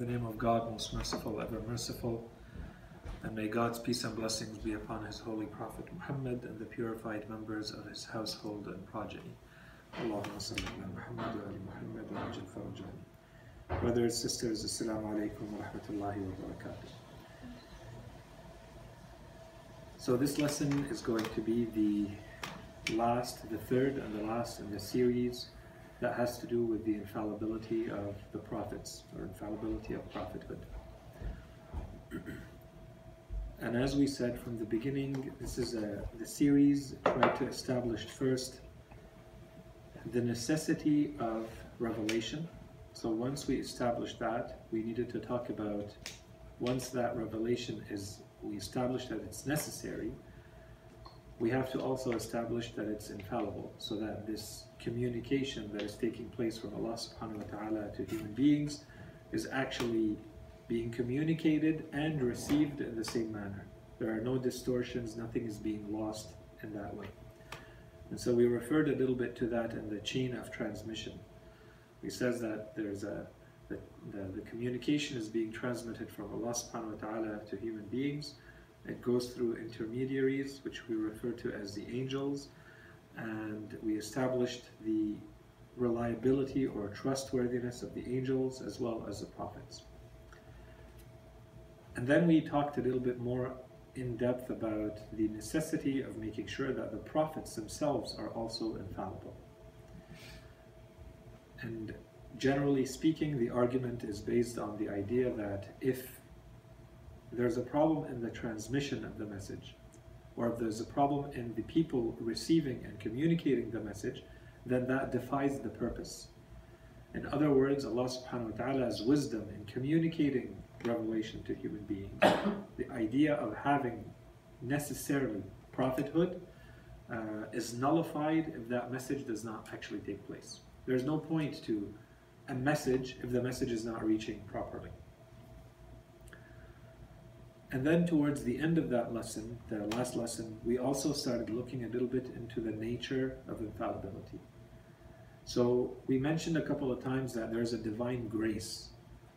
the name of God, most merciful, ever merciful. And may God's peace and blessings be upon his holy prophet Muhammad and the purified members of his household and progeny. Allahumma salli ala Muhammad wa ali Muhammad wa ajil farajahum. Brothers, sisters, assalamu alaikum wa rahmatullahi wa barakatuh. So this lesson is going to be the last, the third and the last in the series that has to do with the infallibility of the prophets or infallibility of prophethood. and as we said from the beginning, this is a the series tried to establish first the necessity of revelation. So once we established that, we needed to talk about once that revelation is we established that it's necessary, we have to also establish that it's infallible, so that this communication that is taking place from Allah subhanahu wa ta'ala to human beings is actually being communicated and received in the same manner. There are no distortions, nothing is being lost in that way. And so we referred a little bit to that in the chain of transmission. He says that there's a the, the, the communication is being transmitted from Allah subhanahu wa ta'ala to human beings. It goes through intermediaries, which we refer to as the angels, and we established the reliability or trustworthiness of the angels as well as the prophets. And then we talked a little bit more in depth about the necessity of making sure that the prophets themselves are also infallible. And generally speaking, the argument is based on the idea that if there's a problem in the transmission of the message, or if there's a problem in the people receiving and communicating the message, then that defies the purpose. In other words, Allah subhanahu wa ta'ala's wisdom in communicating revelation to human beings, the idea of having necessarily prophethood uh, is nullified if that message does not actually take place. There's no point to a message if the message is not reaching properly. And then towards the end of that lesson, the last lesson, we also started looking a little bit into the nature of infallibility. So we mentioned a couple of times that there's a divine grace.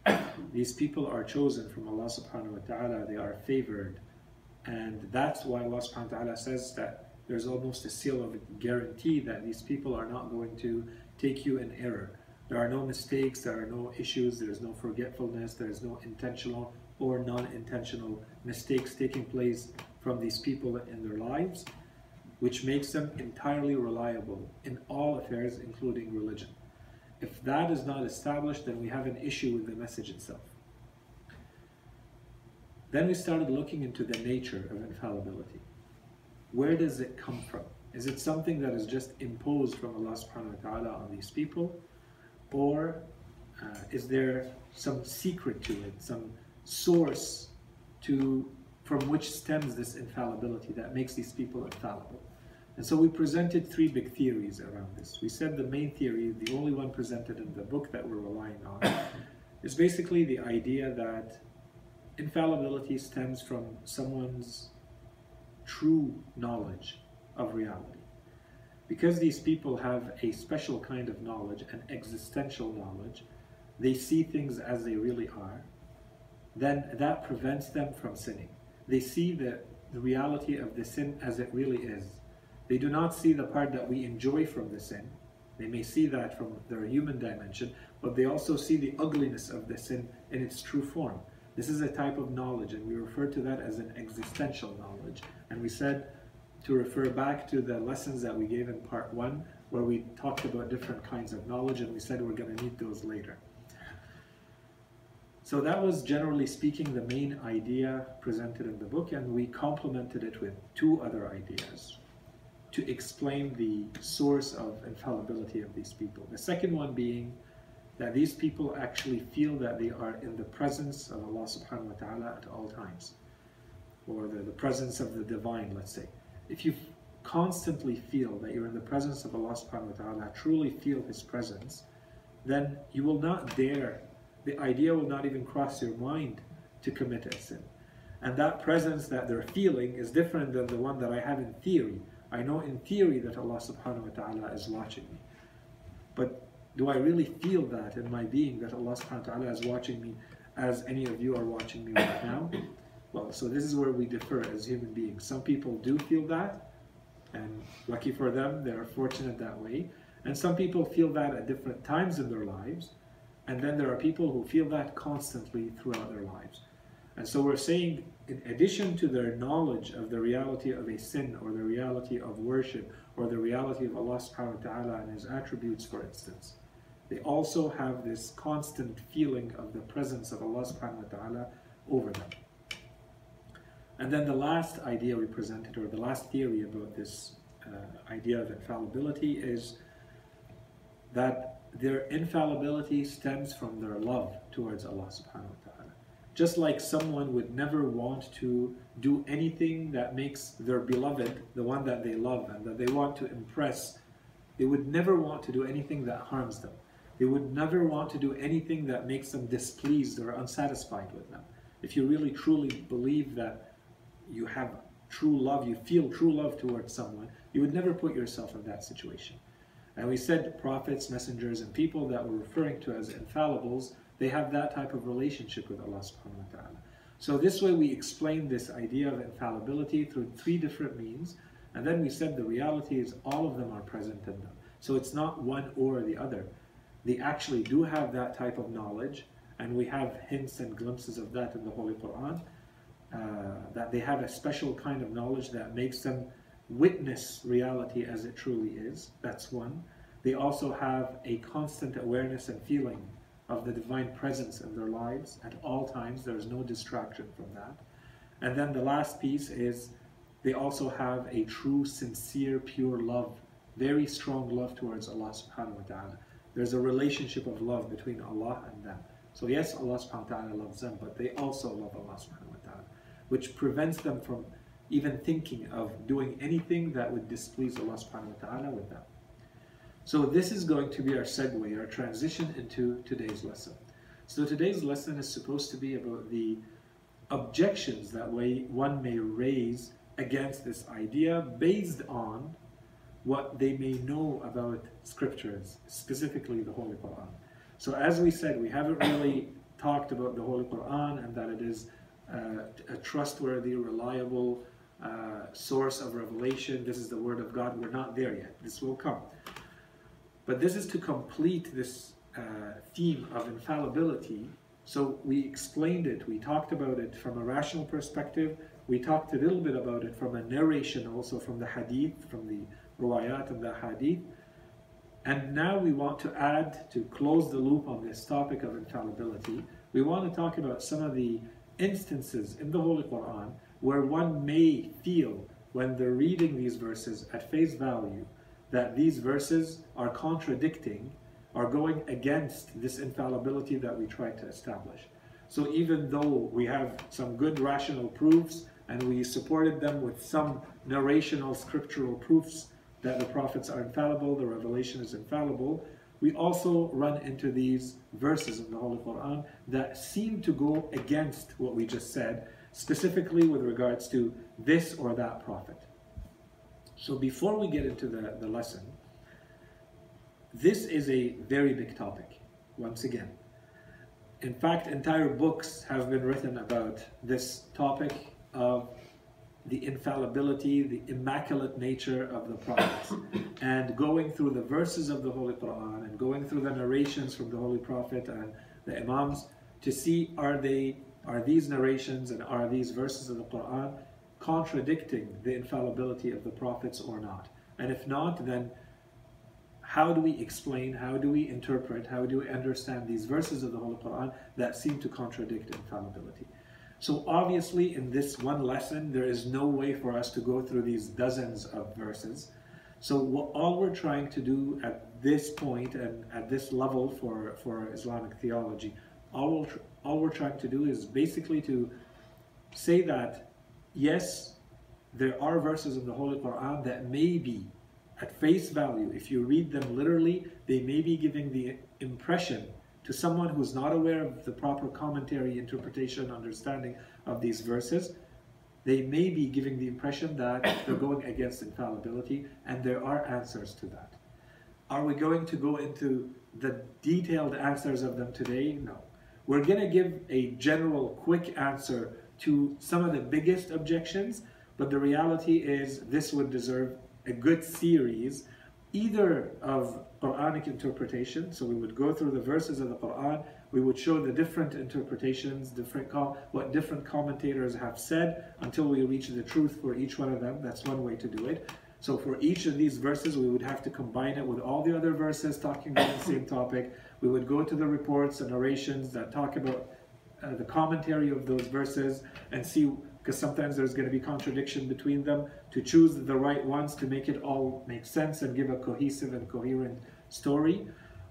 These people are chosen from Allah subhanahu wa ta'ala, they are favored. And that's why Allah subhanahu wa ta'ala says that there's almost a seal of guarantee that these people are not going to take you in error. There are no mistakes, there are no issues, there is no forgetfulness, there is no intentional or non-intentional mistakes taking place from these people in their lives, which makes them entirely reliable in all affairs, including religion. If that is not established, then we have an issue with the message itself. Then we started looking into the nature of infallibility. Where does it come from? Is it something that is just imposed from Allah subhanahu wa ta'ala on these people? Or uh, is there some secret to it, some source to from which stems this infallibility that makes these people infallible? And so we presented three big theories around this. We said the main theory, the only one presented in the book that we're relying on, is basically the idea that infallibility stems from someone's true knowledge of reality. Because these people have a special kind of knowledge, an existential knowledge, they see things as they really are, then that prevents them from sinning. They see the, the reality of the sin as it really is. They do not see the part that we enjoy from the sin. They may see that from their human dimension, but they also see the ugliness of the sin in its true form. This is a type of knowledge, and we refer to that as an existential knowledge. And we said to refer back to the lessons that we gave in part one, where we talked about different kinds of knowledge, and we said we're going to need those later. So that was generally speaking the main idea presented in the book, and we complemented it with two other ideas to explain the source of infallibility of these people. The second one being that these people actually feel that they are in the presence of Allah subhanahu wa ta'ala at all times, or the, the presence of the divine, let's say. If you constantly feel that you're in the presence of Allah subhanahu wa ta'ala, truly feel His presence, then you will not dare the idea will not even cross your mind to commit a sin. And that presence that they're feeling is different than the one that I have in theory. I know in theory that Allah subhanahu wa ta'ala is watching me. But do I really feel that in my being that Allah subhanahu wa ta'ala is watching me as any of you are watching me right now. Well, so this is where we differ as human beings. Some people do feel that, and lucky for them, they're fortunate that way. And some people feel that at different times in their lives. And then there are people who feel that constantly throughout their lives. And so we're saying, in addition to their knowledge of the reality of a sin or the reality of worship or the reality of Allah subhanahu wa ta'ala and His attributes, for instance, they also have this constant feeling of the presence of Allah subhanahu wa ta'ala over them. And then the last idea we presented, or the last theory about this uh, idea of infallibility, is that their infallibility stems from their love towards Allah subhanahu wa ta'ala. Just like someone would never want to do anything that makes their beloved, the one that they love and that they want to impress, they would never want to do anything that harms them. They would never want to do anything that makes them displeased or unsatisfied with them. If you really truly believe that you have true love, you feel true love towards someone, you would never put yourself in that situation. And we said prophets, messengers, and people that we're referring to as infallibles, they have that type of relationship with Allah subhanahu wa ta'ala. So this way we explained this idea of infallibility through three different means. And then we said the reality is all of them are present in them. So it's not one or the other. They actually do have that type of knowledge, and we have hints and glimpses of that in the Holy Quran. Uh, that they have a special kind of knowledge that makes them witness reality as it truly is. That's one. They also have a constant awareness and feeling of the divine presence in their lives at all times. There's no distraction from that. And then the last piece is they also have a true, sincere, pure love, very strong love towards Allah subhanahu wa ta'ala. There's a relationship of love between Allah and them. So yes, Allah subhanahu wa ta'ala loves them, but they also love Allah subhanahu wa ta'ala, which prevents them from even thinking of doing anything that would displease Allah subhanahu wa ta'ala with them. So this is going to be our segue, our transition into today's lesson. So today's lesson is supposed to be about the objections that way one may raise against this idea based on what they may know about scriptures, specifically the Holy Quran. So as we said, we haven't really talked about the Holy Quran and that it is uh, a trustworthy, reliable uh, source of revelation. This is the Word of God. We're not there yet. This will come. But this is to complete this uh, theme of infallibility. So we explained it, we talked about it from a rational perspective, we talked a little bit about it from a narration also from the hadith, from the ruwayat and the hadith. And now we want to add, to close the loop on this topic of infallibility, we want to talk about some of the instances in the Holy Quran where one may feel when they're reading these verses at face value that these verses are contradicting, are going against this infallibility that we try to establish. So even though we have some good rational proofs and we supported them with some narrational scriptural proofs that the prophets are infallible, the revelation is infallible, we also run into these verses in the Holy Quran that seem to go against what we just said, specifically with regards to this or that prophet. So before we get into the, the lesson, this is a very big topic, once again. In fact, entire books have been written about this topic of the infallibility, the immaculate nature of the prophets. and going through the verses of the Holy Quran and going through the narrations from the Holy Prophet and the Imams to see are they are these narrations and are these verses of the Quran contradicting the infallibility of the prophets or not? And if not, then how do we explain, how do we interpret, how do we understand these verses of the Holy Quran that seem to contradict infallibility? So obviously in this one lesson, there is no way for us to go through these dozens of verses. So what, all we're trying to do at this point and at this level for, for Islamic theology, all, all we're trying to do is basically to say that, yes, there are verses in the Holy Quran that may be at face value, if you read them literally, they may be giving the impression to someone who's not aware of the proper commentary, interpretation, understanding of these verses, they may be giving the impression that they're going against infallibility, and there are answers to that. Are we going to go into the detailed answers of them today? No. We're going to give a general quick answer to some of the biggest objections, but the reality is this would deserve a good series either of Quranic interpretation, so we would go through the verses of the Quran, we would show the different interpretations, different what different commentators have said until we reach the truth for each one of them. That's one way to do it. So for each of these verses, we would have to combine it with all the other verses talking about the same topic. We would go to the reports and narrations that talk about uh, the commentary of those verses and see, because sometimes there's going to be contradiction between them, to choose the right ones to make it all make sense and give a cohesive and coherent story.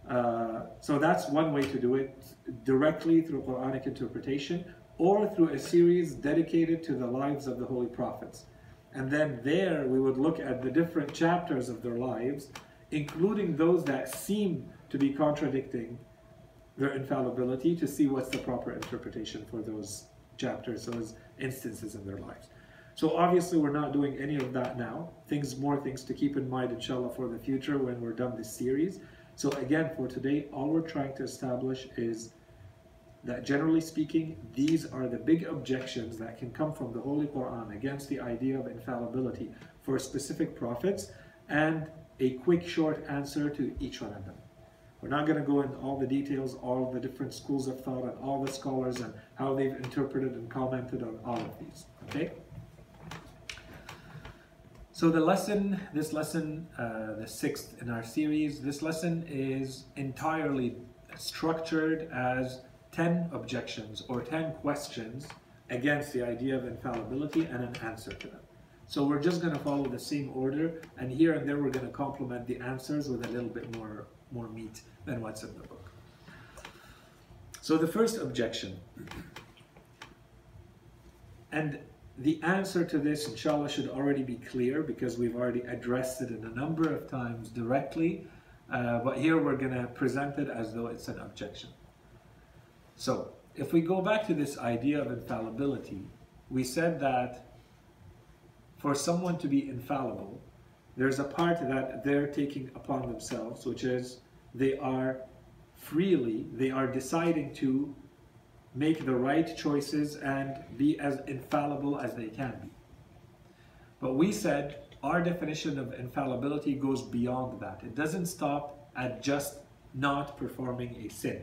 Uh, so that's one way to do it, directly through Quranic interpretation or through a series dedicated to the lives of the holy prophets. And then there we would look at the different chapters of their lives, including those that seem to be contradicting their infallibility, to see what's the proper interpretation for those chapters, those instances in their lives. So obviously we're not doing any of that now. Things, more things to keep in mind, inshallah, for the future when we're done this series. So again, for today, all we're trying to establish is that generally speaking, these are the big objections that can come from the Holy Quran against the idea of infallibility for specific prophets and a quick short answer to each one of them. We're not going to go into all the details, all the different schools of thought and all the scholars and how they've interpreted and commented on all of these. Okay? So the lesson, this lesson, uh, the sixth in our series, this lesson is entirely structured as 10 objections or 10 questions against the idea of infallibility and an answer to them. So we're just going to follow the same order, and here and there we're going to complement the answers with a little bit more, more meat than what's in the book. So the first objection, and the answer to this, inshallah, should already be clear because we've already addressed it in a number of times directly, uh, but here we're going to present it as though it's an objection. So, if we go back to this idea of infallibility, we said that for someone to be infallible, there's a part that they're taking upon themselves, which is they are freely, they are deciding to make the right choices and be as infallible as they can be. But we said our definition of infallibility goes beyond that. It doesn't stop at just not performing a sin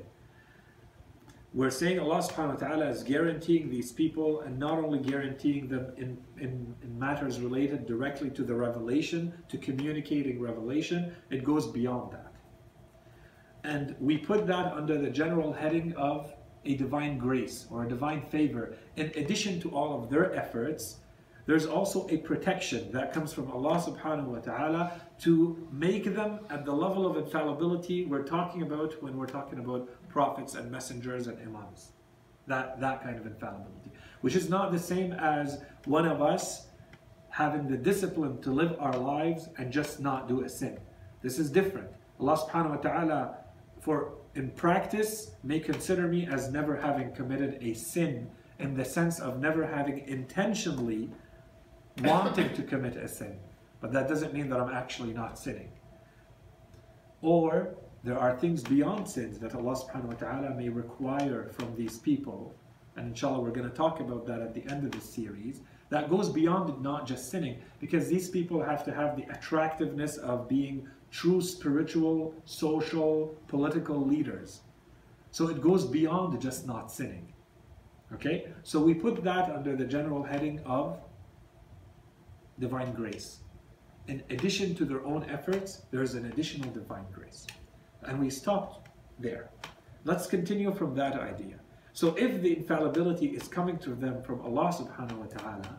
we're saying Allah subhanahu wa ta'ala is guaranteeing these people and not only guaranteeing them in, in, in, matters related directly to the revelation, to communicating revelation, it goes beyond that. And we put that under the general heading of a divine grace or a divine favor. In addition to all of their efforts, there's also a protection that comes from Allah subhanahu wa ta'ala to make them at the level of infallibility we're talking about when we're talking about prophets and messengers and imams. That, that kind of infallibility. Which is not the same as one of us having the discipline to live our lives and just not do a sin. This is different. Allah subhanahu wa ta'ala, for in practice, may consider me as never having committed a sin in the sense of never having intentionally wanted to commit a sin. But that doesn't mean that I'm actually not sinning. Or there are things beyond sins that Allah subhanahu wa ta'ala may require from these people. And inshallah, we're going to talk about that at the end of this series. That goes beyond not just sinning, because these people have to have the attractiveness of being true spiritual, social, political leaders. So it goes beyond just not sinning. Okay? So we put that under the general heading of divine grace. In addition to their own efforts, there's an additional divine grace. And we stopped there. Let's continue from that idea. So if the infallibility is coming to them from Allah subhanahu wa ta'ala,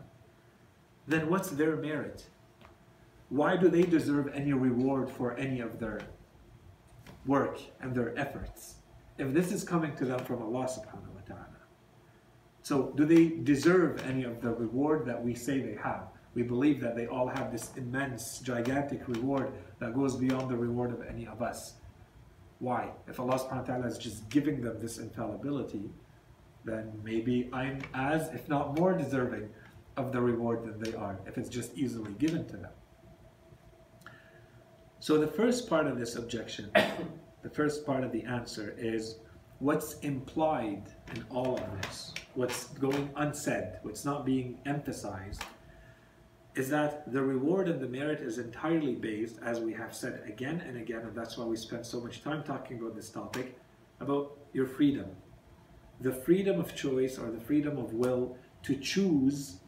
then what's their merit? Why do they deserve any reward for any of their work and their efforts? If this is coming to them from Allah subhanahu wa ta'ala. So do they deserve any of the reward that we say they have? We believe that they all have this immense, gigantic reward that goes beyond the reward of any of us. Why? If Allah subhanahu wa ta'ala is just giving them this infallibility, then maybe I'm as, if not more deserving of the reward than they are, if it's just easily given to them. So the first part of this objection, the first part of the answer is what's implied in all of this, what's going unsaid, what's not being emphasized, is that the reward and the merit is entirely based, as we have said again and again, and that's why we spend so much time talking about this topic, about your freedom. The freedom of choice or the freedom of will to choose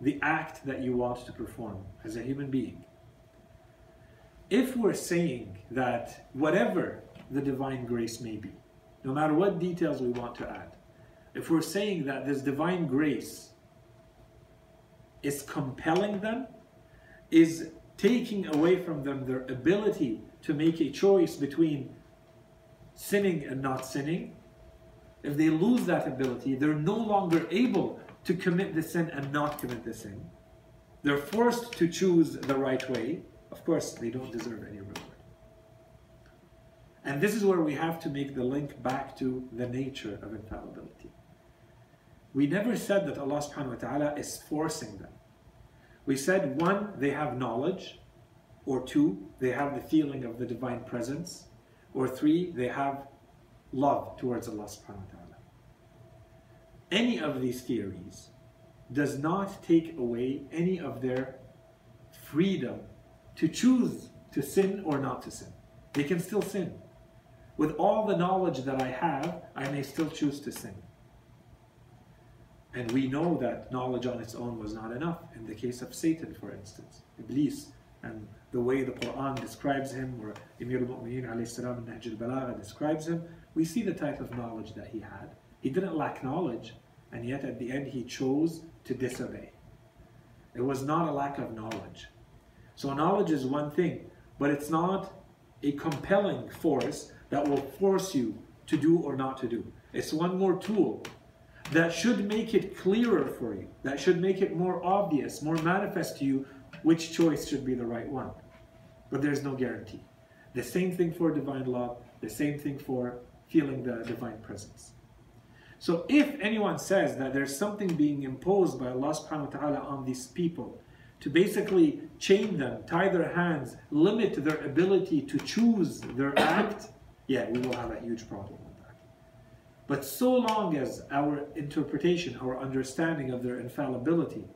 the act that you want to perform as a human being. If we're saying that whatever the divine grace may be, no matter what details we want to add, if we're saying that this divine grace is compelling them, is taking away from them their ability to make a choice between sinning and not sinning, if they lose that ability, they're no longer able to commit the sin and not commit the sin. They're forced to choose the right way. Of course, they don't deserve any reward. And this is where we have to make the link back to the nature of infallibility. We never said that Allah subhanahu wa ta'ala is forcing them. We said one, they have knowledge, or two, they have the feeling of the divine presence, or three, they have love towards Allah subhanahu wa ta'ala any of these theories does not take away any of their freedom to choose to sin or not to sin. They can still sin. With all the knowledge that I have, I may still choose to sin. And we know that knowledge on its own was not enough. In the case of Satan, for instance, Iblis, and the way the Quran describes him, or Emir al-Mu'mineen alayhi Nahj al-Balagha describes him, we see the type of knowledge that he had. He didn't lack knowledge, and yet at the end he chose to disobey. It was not a lack of knowledge. So knowledge is one thing, but it's not a compelling force that will force you to do or not to do. It's one more tool that should make it clearer for you, that should make it more obvious, more manifest to you which choice should be the right one. But there's no guarantee. The same thing for divine love, the same thing for feeling the divine presence. So if anyone says that there's something being imposed by Allah subhanahu wa ta'ala on these people to basically chain them, tie their hands, limit their ability to choose their act, yeah, we will have a huge problem. But so long as our interpretation, our understanding of their infallibility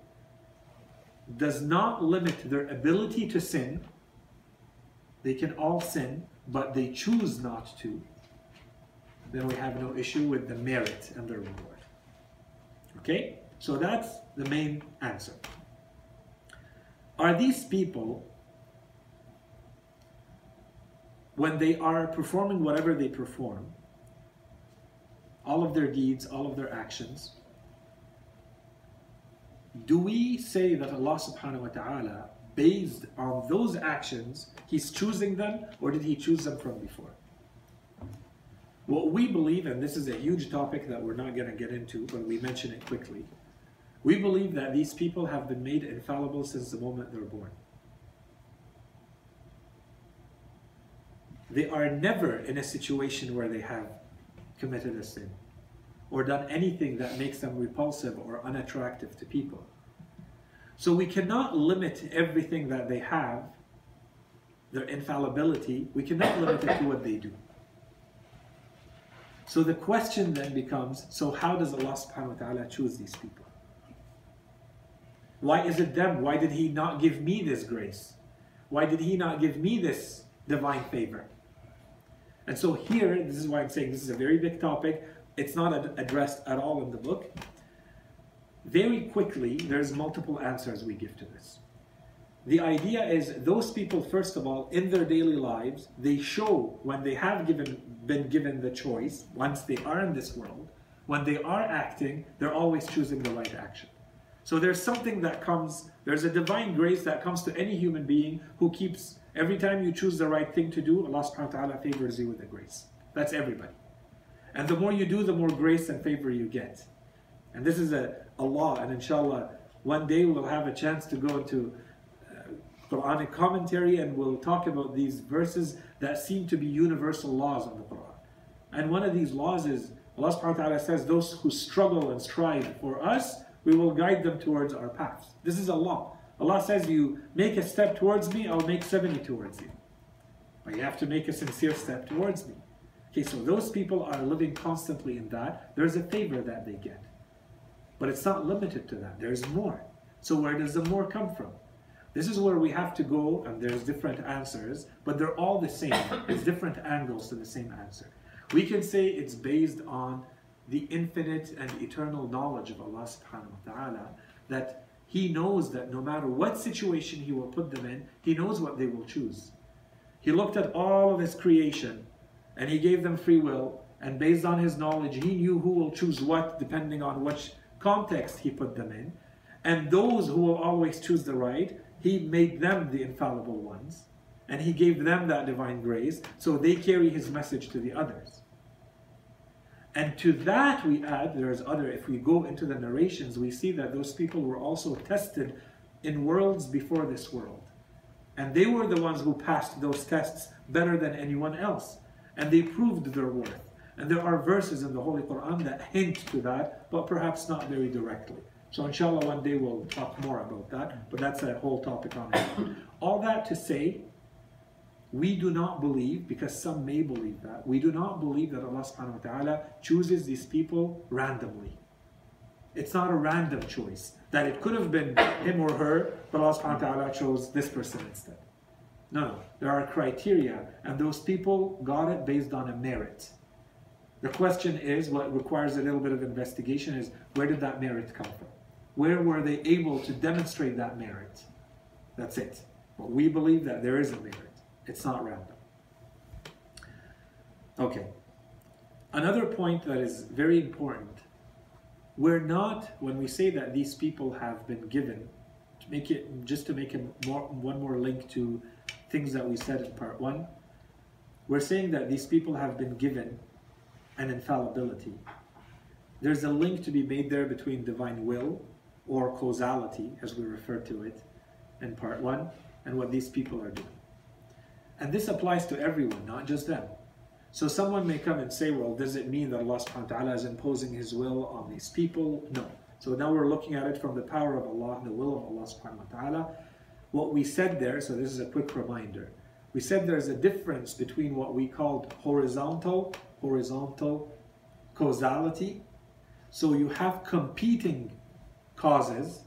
does not limit their ability to sin, they can all sin, but they choose not to then we have no issue with the merit and the reward. Okay? So that's the main answer. Are these people, when they are performing whatever they perform, all of their deeds, all of their actions, do we say that Allah subhanahu wa ta'ala, based on those actions, He's choosing them, or did He choose them from before? What we believe, and this is a huge topic that we're not going to get into, but we mention it quickly. We believe that these people have been made infallible since the moment they're born. They are never in a situation where they have committed a sin or done anything that makes them repulsive or unattractive to people. So we cannot limit everything that they have, their infallibility, we cannot limit it to what they do. So the question then becomes, so how does Allah subhanahu wa ta'ala choose these people? Why is it them? Why did He not give me this grace? Why did He not give me this divine favor? And so here, this is why I'm saying this is a very big topic. It's not ad addressed at all in the book. Very quickly, there's multiple answers we give to this. The idea is those people, first of all, in their daily lives, they show when they have given, been given the choice, once they are in this world, when they are acting, they're always choosing the right action. So there's something that comes, there's a divine grace that comes to any human being who keeps, every time you choose the right thing to do, Allah subhanahu wa ta'ala favors you with the grace. That's everybody. And the more you do, the more grace and favor you get. And this is a, a law, and inshallah, one day we'll have a chance to go into uh, Quranic commentary and we'll talk about these verses that seem to be universal laws of the Quran. And one of these laws is Allah subhanahu wa ta'ala says, Those who struggle and strive for us, we will guide them towards our paths. This is Allah. Allah says, You make a step towards me, I'll make 70 towards you. But you have to make a sincere step towards me. Okay, so those people are living constantly in that. There's a favor that they get. But it's not limited to that. There's more. So where does the more come from? This is where we have to go, and there's different answers, but they're all the same. There's different angles to the same answer. We can say it's based on the infinite and eternal knowledge of Allah subhanahu wa ta'ala that He knows that no matter what situation He will put them in, He knows what they will choose. He looked at all of His creation and He gave them free will, and based on His knowledge, He knew who will choose what depending on which context He put them in. And those who will always choose the right, he made them the infallible ones, and He gave them that divine grace, so they carry His message to the others. And to that we add, there's other, if we go into the narrations, we see that those people were also tested in worlds before this world. And they were the ones who passed those tests better than anyone else. And they proved their worth. And there are verses in the Holy Quran that hint to that, but perhaps not very directly. So inshallah one day we'll talk more about that, but that's a whole topic on it. All that to say, we do not believe, because some may believe that, we do not believe that Allah subhanahu wa ta'ala chooses these people randomly. It's not a random choice. That it could have been him or her, but Allah subhanahu wa ta'ala chose this person instead. No, no. There are criteria, and those people got it based on a merit. The question is, what requires a little bit of investigation is, where did that merit come from? Where were they able to demonstrate that merit? That's it. But we believe that there is a merit. It's not random. Okay. Another point that is very important. We're not, when we say that these people have been given, to make it, just to make a more, one more link to things that we said in part one, we're saying that these people have been given an infallibility. There's a link to be made there between divine will or causality, as we refer to it in part one, and what these people are doing. And this applies to everyone, not just them. So someone may come and say, well, does it mean that Allah subhanahu wa ta'ala is imposing His will on these people? No. So now we're looking at it from the power of Allah, and the will of Allah subhanahu wa ta'ala. What we said there, so this is a quick reminder. We said there's a difference between what we called horizontal, horizontal causality. So you have competing causes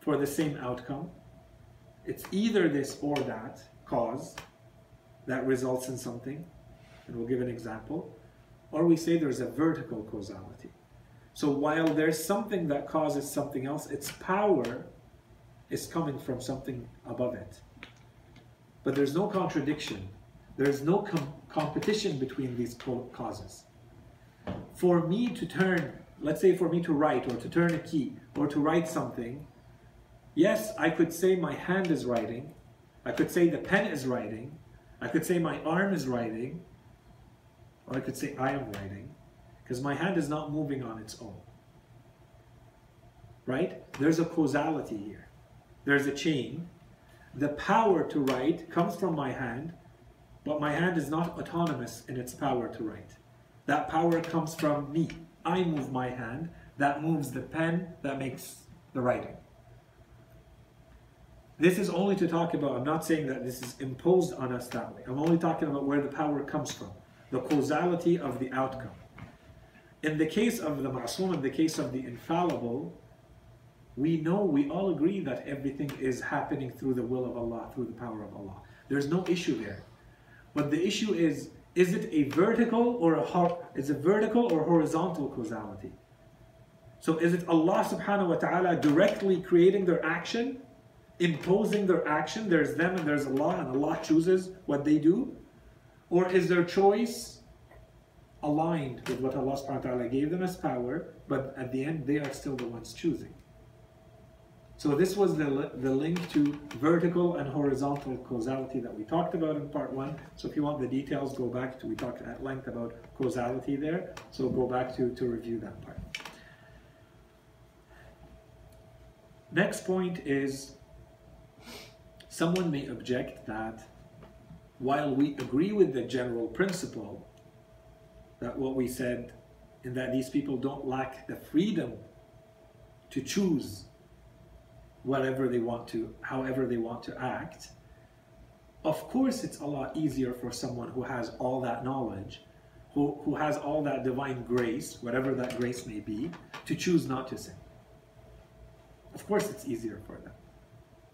for the same outcome. It's either this or that cause that results in something, and we'll give an example, or we say there's a vertical causality. So while there's something that causes something else, its power is coming from something above it. But there's no contradiction. There's no com competition between these causes. For me to turn let's say for me to write or to turn a key or to write something, yes, I could say my hand is writing, I could say the pen is writing, I could say my arm is writing, or I could say I am writing, because my hand is not moving on its own. Right? There's a causality here. There's a chain. The power to write comes from my hand, but my hand is not autonomous in its power to write. That power comes from me. I move my hand, that moves the pen, that makes the writing. This is only to talk about, I'm not saying that this is imposed on us that way. I'm only talking about where the power comes from, the causality of the outcome. In the case of the ma'soom, in the case of the infallible, we know, we all agree that everything is happening through the will of Allah, through the power of Allah. There's no issue there. But the issue is, is it a vertical or a is it vertical or horizontal causality? So is it Allah subhanahu wa ta'ala directly creating their action, imposing their action? There's them and there's Allah and Allah chooses what they do? Or is their choice aligned with what Allah subhanahu wa ta'ala gave them as power, but at the end they are still the ones choosing? So this was the, the link to vertical and horizontal causality that we talked about in part one. So if you want the details, go back to, we talked at length about causality there. So go back to, to review that part. Next point is, someone may object that while we agree with the general principle, that what we said, and that these people don't lack the freedom to choose whatever they want to, however they want to act. Of course, it's a lot easier for someone who has all that knowledge, who, who has all that divine grace, whatever that grace may be, to choose not to sin. Of course, it's easier for them.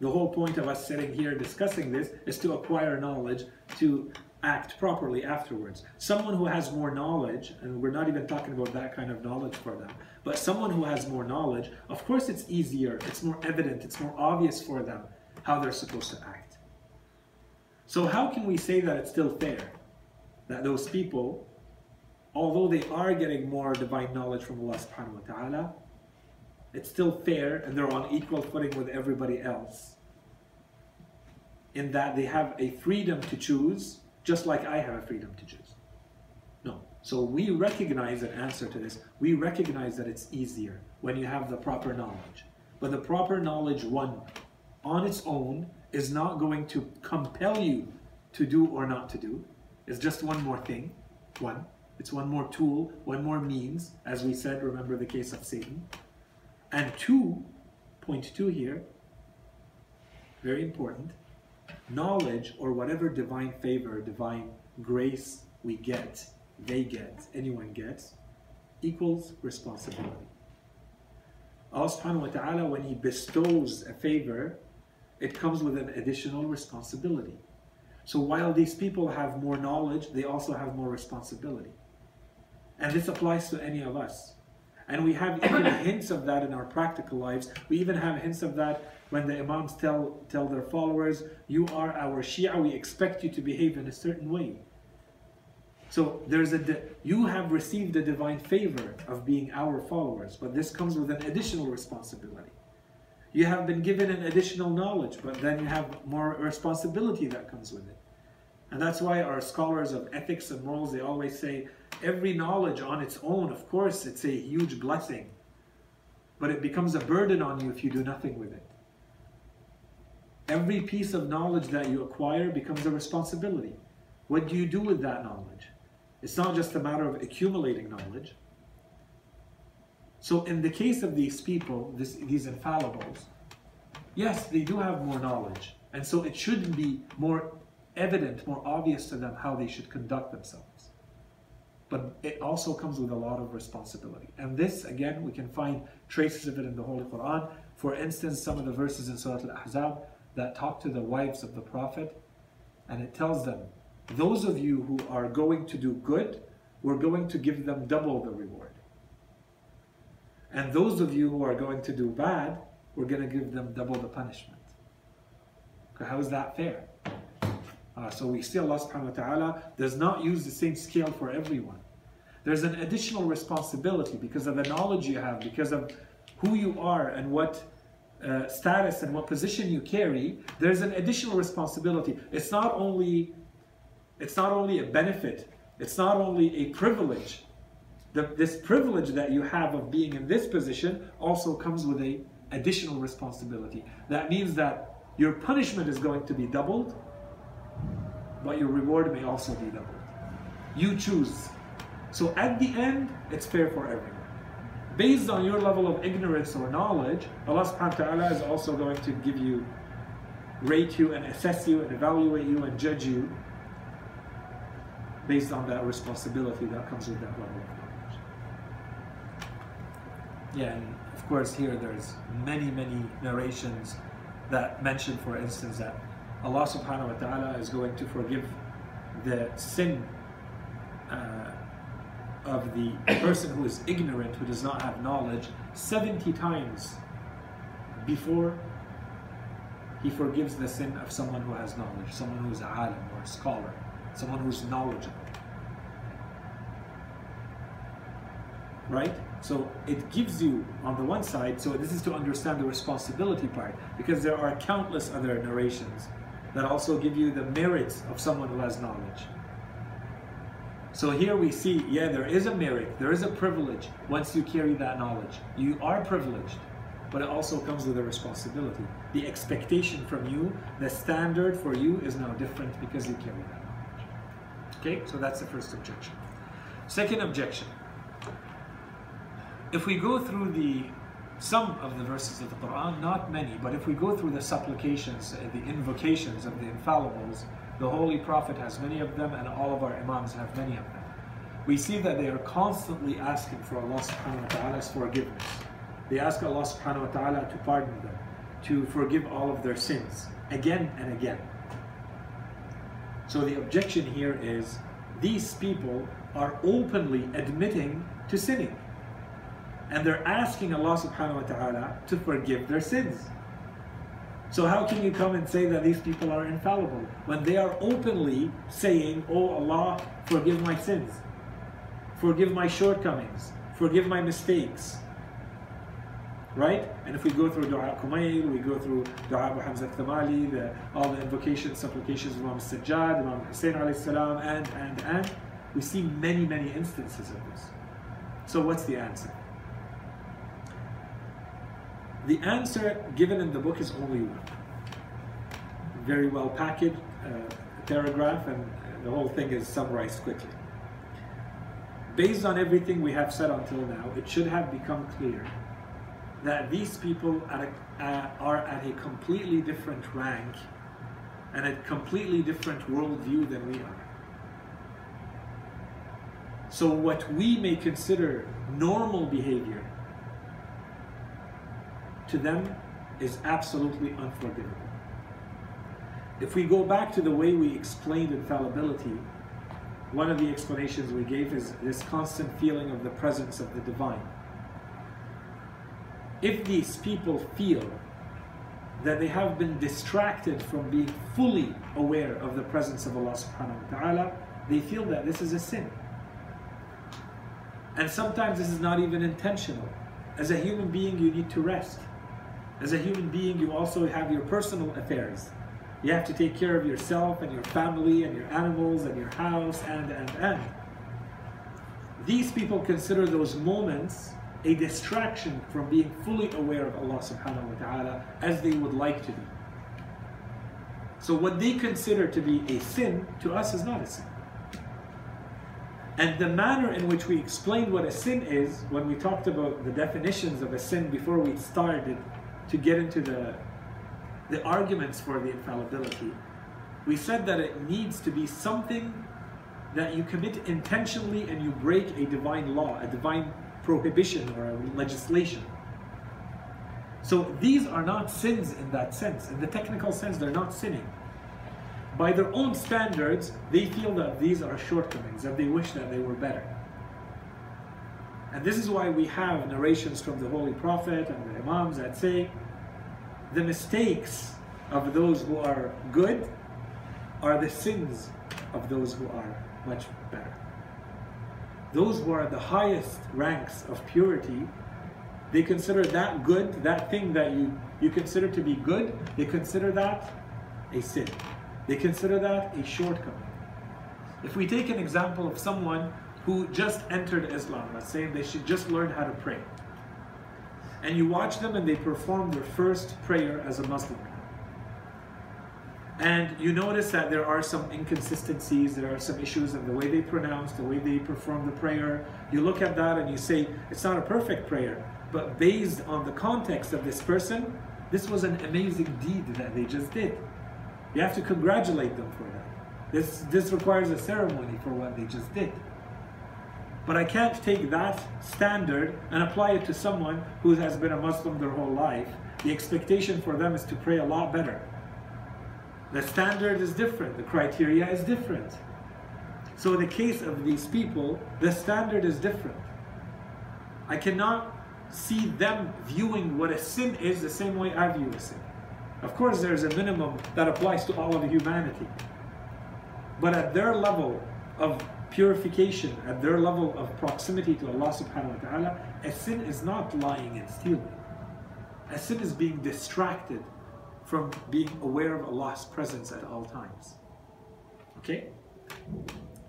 The whole point of us sitting here discussing this is to acquire knowledge to act properly afterwards. Someone who has more knowledge, and we're not even talking about that kind of knowledge for them, but someone who has more knowledge, of course it's easier, it's more evident, it's more obvious for them how they're supposed to act. So how can we say that it's still fair that those people, although they are getting more divine knowledge from Allah subhanahu wa ta'ala, it's still fair and they're on equal footing with everybody else in that they have a freedom to choose just like I have a freedom to choose. No. So we recognize an answer to this. We recognize that it's easier when you have the proper knowledge. But the proper knowledge, one, on its own, is not going to compel you to do or not to do. It's just one more thing. One. It's one more tool, one more means. As we said, remember the case of Satan. And two, point two here, very important, knowledge or whatever divine favor, divine grace we get, they get, anyone gets, equals responsibility. Allah subhanahu wa ta'ala, when He bestows a favor, it comes with an additional responsibility. So while these people have more knowledge, they also have more responsibility. And this applies to any of us. And we have even hints of that in our practical lives. We even have hints of that when the Imams tell, tell their followers, You are our Shia, we expect you to behave in a certain way. So there's a you have received the divine favor of being our followers, but this comes with an additional responsibility. You have been given an additional knowledge, but then you have more responsibility that comes with it. And that's why our scholars of ethics and morals, they always say, every knowledge on its own, of course, it's a huge blessing. But it becomes a burden on you if you do nothing with it. Every piece of knowledge that you acquire becomes a responsibility. What do you do with that knowledge? It's not just a matter of accumulating knowledge, so in the case of these people, this, these infallibles, yes, they do have more knowledge. And so it should be more evident, more obvious to them how they should conduct themselves. But it also comes with a lot of responsibility. And this, again, we can find traces of it in the Holy Quran. For instance, some of the verses in Surah Al-Ahzab that talk to the wives of the Prophet, and it tells them, those of you who are going to do good, we're going to give them double the reward. And those of you who are going to do bad, we're going to give them double the punishment. How is that fair? Uh, so we see Allah subhanahu wa ta'ala does not use the same scale for everyone. There's an additional responsibility because of the knowledge you have, because of who you are and what uh, status and what position you carry. There's an additional responsibility. It's not only it's not only a benefit, it's not only a privilege, the, this privilege that you have of being in this position also comes with a additional responsibility. That means that your punishment is going to be doubled, but your reward may also be doubled. You choose. So at the end, it's fair for everyone. Based on your level of ignorance or knowledge, Allah subhanahu wa ta'ala is also going to give you, rate you and assess you and evaluate you and judge you based on that responsibility that comes with that level of knowledge. yeah, and of course here there's many, many narrations that mention, for instance, that Allah subhanahu wa ta'ala is going to forgive the sin uh, of the person who is ignorant, who does not have knowledge, 70 times before he forgives the sin of someone who has knowledge, someone who is a alim or a scholar, someone who's knowledgeable. Right? So it gives you, on the one side, so this is to understand the responsibility part, because there are countless other narrations that also give you the merits of someone who has knowledge. So here we see, yeah, there is a merit, there is a privilege once you carry that knowledge. You are privileged, but it also comes with a responsibility. The expectation from you, the standard for you is now different because you carry that knowledge. Okay, so that's the first objection. Second objection if we go through the some of the verses of the Quran, not many, but if we go through the supplications, uh, the invocations of the infallibles, the Holy Prophet has many of them and all of our Imams have many of them. we see that they are constantly asking for Allah subhanahu wa ta'ala's forgiveness. They ask Allah subhanahu wa ta'ala to pardon them, to forgive all of their sins, again and again. So the objection here is these people are openly admitting to sinning. And they're asking Allah subhanahu wa ta'ala to forgive their sins. So how can you come and say that these people are infallible when they are openly saying, Oh Allah, forgive my sins, forgive my shortcomings, forgive my mistakes. Right? And if we go through Dua Kumail, we go through Dua Abu Hamza Thamali, the, all the invocations, supplications of Imam Sajjad, Imam Hussein alayhi salam, and, and, and, we see many, many instances of this. So what's the answer? The answer given in the book is only one. Very well packaged uh, paragraph, and the whole thing is summarized quickly. Based on everything we have said until now, it should have become clear that these people at a, uh, are at a completely different rank and a completely different worldview than we are. So, what we may consider normal behavior to them is absolutely unforgivable. If we go back to the way we explained infallibility, one of the explanations we gave is this constant feeling of the presence of the divine. If these people feel that they have been distracted from being fully aware of the presence of Allah subhanahu wa ta'ala, they feel that this is a sin. And sometimes this is not even intentional. As a human being, you need to rest. As a human being, you also have your personal affairs. You have to take care of yourself and your family and your animals and your house and, and, and. These people consider those moments a distraction from being fully aware of Allah subhanahu wa ta'ala as they would like to be. So what they consider to be a sin, to us is not a sin. And the manner in which we explained what a sin is, when we talked about the definitions of a sin before we started to get into the, the arguments for the infallibility, we said that it needs to be something that you commit intentionally and you break a divine law, a divine prohibition or a legislation. So these are not sins in that sense. In the technical sense, they're not sinning. By their own standards, they feel that these are shortcomings, that they wish that they were better. And this is why we have narrations from the Holy Prophet and the Imams that say the mistakes of those who are good are the sins of those who are much better. Those who are at the highest ranks of purity, they consider that good, that thing that you, you consider to be good, they consider that a sin. They consider that a shortcoming. If we take an example of someone who just entered Islam, let's say they should just learn how to pray. And you watch them and they perform their first prayer as a Muslim. And you notice that there are some inconsistencies, there are some issues in the way they pronounce, the way they perform the prayer. You look at that and you say, it's not a perfect prayer, but based on the context of this person, this was an amazing deed that they just did. You have to congratulate them for that. This, this requires a ceremony for what they just did. But I can't take that standard and apply it to someone who has been a Muslim their whole life. The expectation for them is to pray a lot better. The standard is different, the criteria is different. So in the case of these people, the standard is different. I cannot see them viewing what a sin is the same way I view a sin. Of course, there's a minimum that applies to all of humanity. But at their level of purification, at their level of proximity to Allah subhanahu wa ta'ala, a sin is not lying and stealing. A sin is being distracted from being aware of Allah's presence at all times. Okay?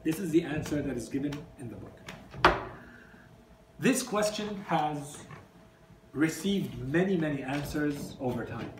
This is the answer that is given in the book. This question has received many, many answers over time.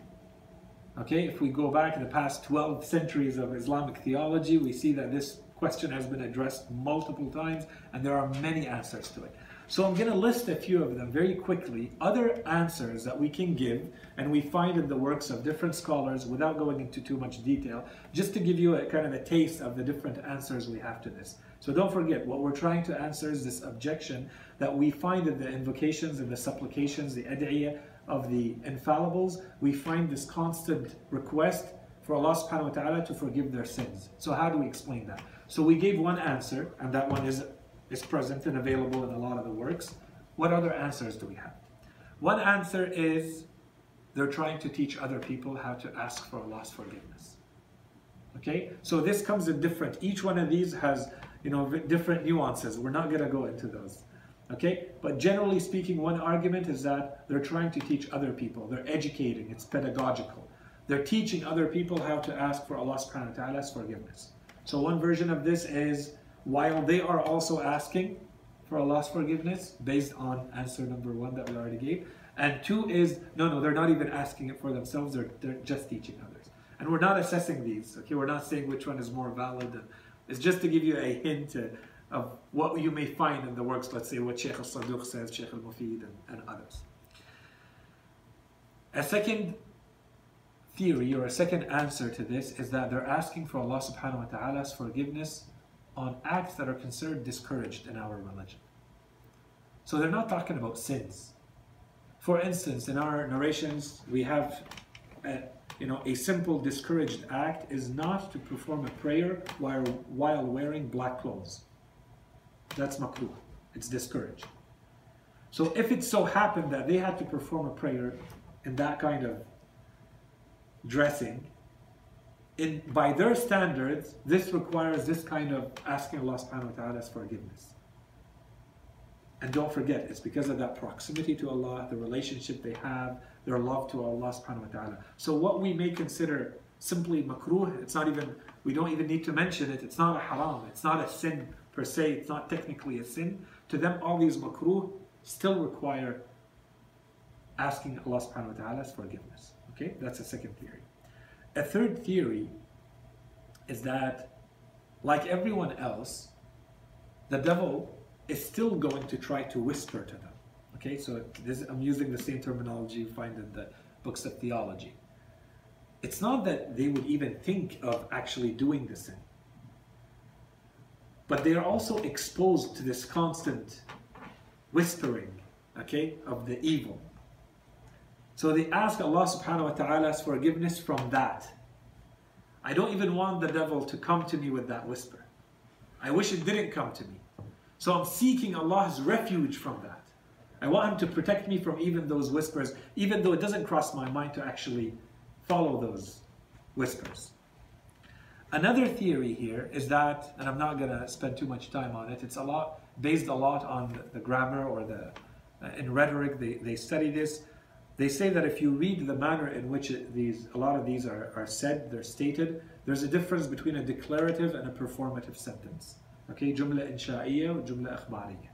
Okay, if we go back in the past 12 centuries of Islamic theology, we see that this question has been addressed multiple times and there are many answers to it. So I'm going to list a few of them very quickly, other answers that we can give and we find in the works of different scholars without going into too much detail, just to give you a kind of a taste of the different answers we have to this. So don't forget, what we're trying to answer is this objection that we find in the invocations and the supplications, the ad'iyah of the infallibles, we find this constant request for Allah subhanahu wa ta'ala to forgive their sins. So how do we explain that? So we gave one answer, and that one is, is present and available in a lot of the works. What other answers do we have? One answer is they're trying to teach other people how to ask for Allah's forgiveness. Okay, so this comes in different. Each one of these has, you know, different nuances. We're not going to go into those. Okay, but generally speaking, one argument is that they're trying to teach other people. They're educating. It's pedagogical. They're teaching other people how to ask for Allah Subhanahu wa Taala's forgiveness. So one version of this is while they are also asking for Allah's forgiveness, based on answer number one that we already gave, and two is no, no, they're not even asking it for themselves. They're they're just teaching others. And we're not assessing these. Okay, we're not saying which one is more valid. It's just to give you a hint of what you may find in the works. Let's say what Sheikh Al Saduq says, Sheikh Al Mufid, and, and others. A second theory or a second answer to this is that they're asking for Allah subhanahu wa ta'ala's forgiveness on acts that are considered discouraged in our religion. So they're not talking about sins. For instance, in our narrations, we have a, you know, a simple discouraged act is not to perform a prayer while, while wearing black clothes. That's makruh. It's discouraged. So if it so happened that they had to perform a prayer in that kind of dressing, in, by their standards, this requires this kind of asking Allah subhanahu wa ta'ala's forgiveness. And don't forget, it's because of that proximity to Allah, the relationship they have, their love to Allah subhanahu wa ta'ala. So what we may consider simply makruh, it's not even, we don't even need to mention it, it's not a haram, it's not a sin per se, it's not technically a sin. To them, all these makruh still require asking Allah subhanahu wa ta'ala's forgiveness. Okay, that's a second theory. A third theory is that, like everyone else, the devil is still going to try to whisper to them. Okay, so this, I'm using the same terminology you find in the books of theology. It's not that they would even think of actually doing the sin, but they are also exposed to this constant whispering, okay, of the evil. So they ask Allah subhanahu wa ta'ala's forgiveness from that. I don't even want the devil to come to me with that whisper. I wish it didn't come to me. So I'm seeking Allah's refuge from that. I want Him to protect me from even those whispers, even though it doesn't cross my mind to actually follow those whispers. Another theory here is that, and I'm not going to spend too much time on it, it's a lot based a lot on the, grammar or the uh, in rhetoric, they, they study this. They say that if you read the manner in which it, these, a lot of these are, are said, they're stated, there's a difference between a declarative and a performative sentence. Okay, jumla insha'iyya or jumla akhbariyya.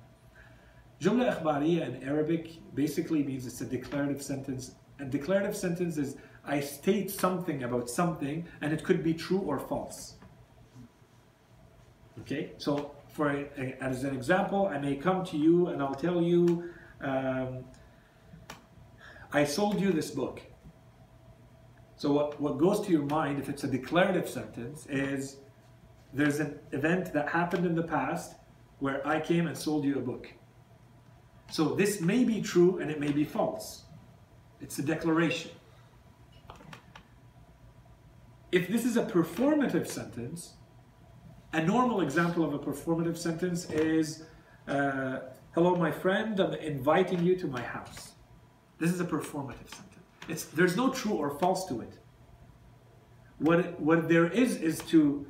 Jumla akhbariyya in Arabic basically means it's a declarative sentence. A declarative sentence is I state something about something and it could be true or false. Okay, so for a, as an example, I may come to you and I'll tell you, um, I sold you this book. So what, what goes to your mind, if it's a declarative sentence, is there's an event that happened in the past where I came and sold you a book. So this may be true and it may be false. It's a declaration. If this is a performative sentence, a normal example of a performative sentence is, uh, hello my friend, I'm inviting you to my house. This is a performative sentence. It's, there's no true or false to it. What, what there is is to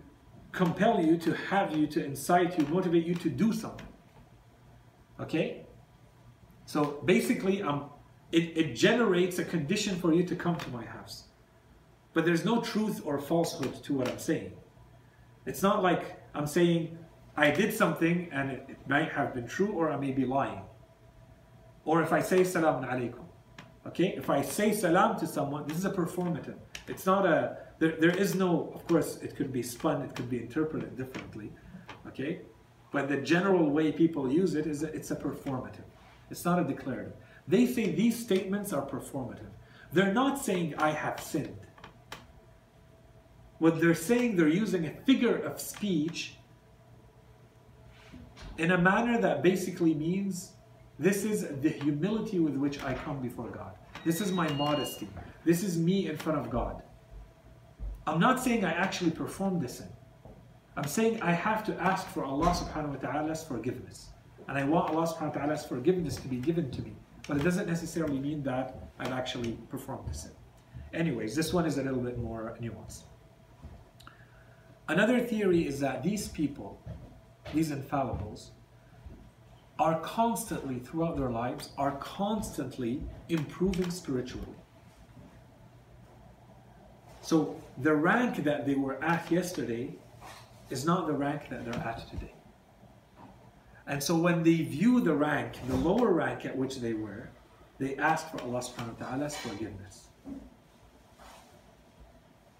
compel you, to have you, to incite you, motivate you to do something. Okay? So basically, um, it, it generates a condition for you to come to my house. But there's no truth or falsehood to what I'm saying. It's not like I'm saying I did something and it, it might have been true or I may be lying. Or if I say salam alaikum, Okay, if I say salam to someone, this is a performative. It's not a, there, there is no, of course, it could be spun, it could be interpreted differently. Okay, but the general way people use it is a, it's a performative. It's not a declarative. They say these statements are performative. They're not saying I have sinned. What they're saying, they're using a figure of speech in a manner that basically means this is the humility with which I come before God. This is my modesty. This is me in front of God. I'm not saying I actually perform the sin. I'm saying I have to ask for Allah subhanahu wa ta'ala's forgiveness. And I want Allah subhanahu wa ta'ala's forgiveness to be given to me. But it doesn't necessarily mean that I've actually performed the sin. Anyways, this one is a little bit more nuanced. Another theory is that these people, these infallibles, are constantly, throughout their lives, are constantly improving spiritually. So the rank that they were at yesterday is not the rank that they're at today. And so when they view the rank, the lower rank at which they were, they ask for Allah subhanahu wa ta'ala's forgiveness.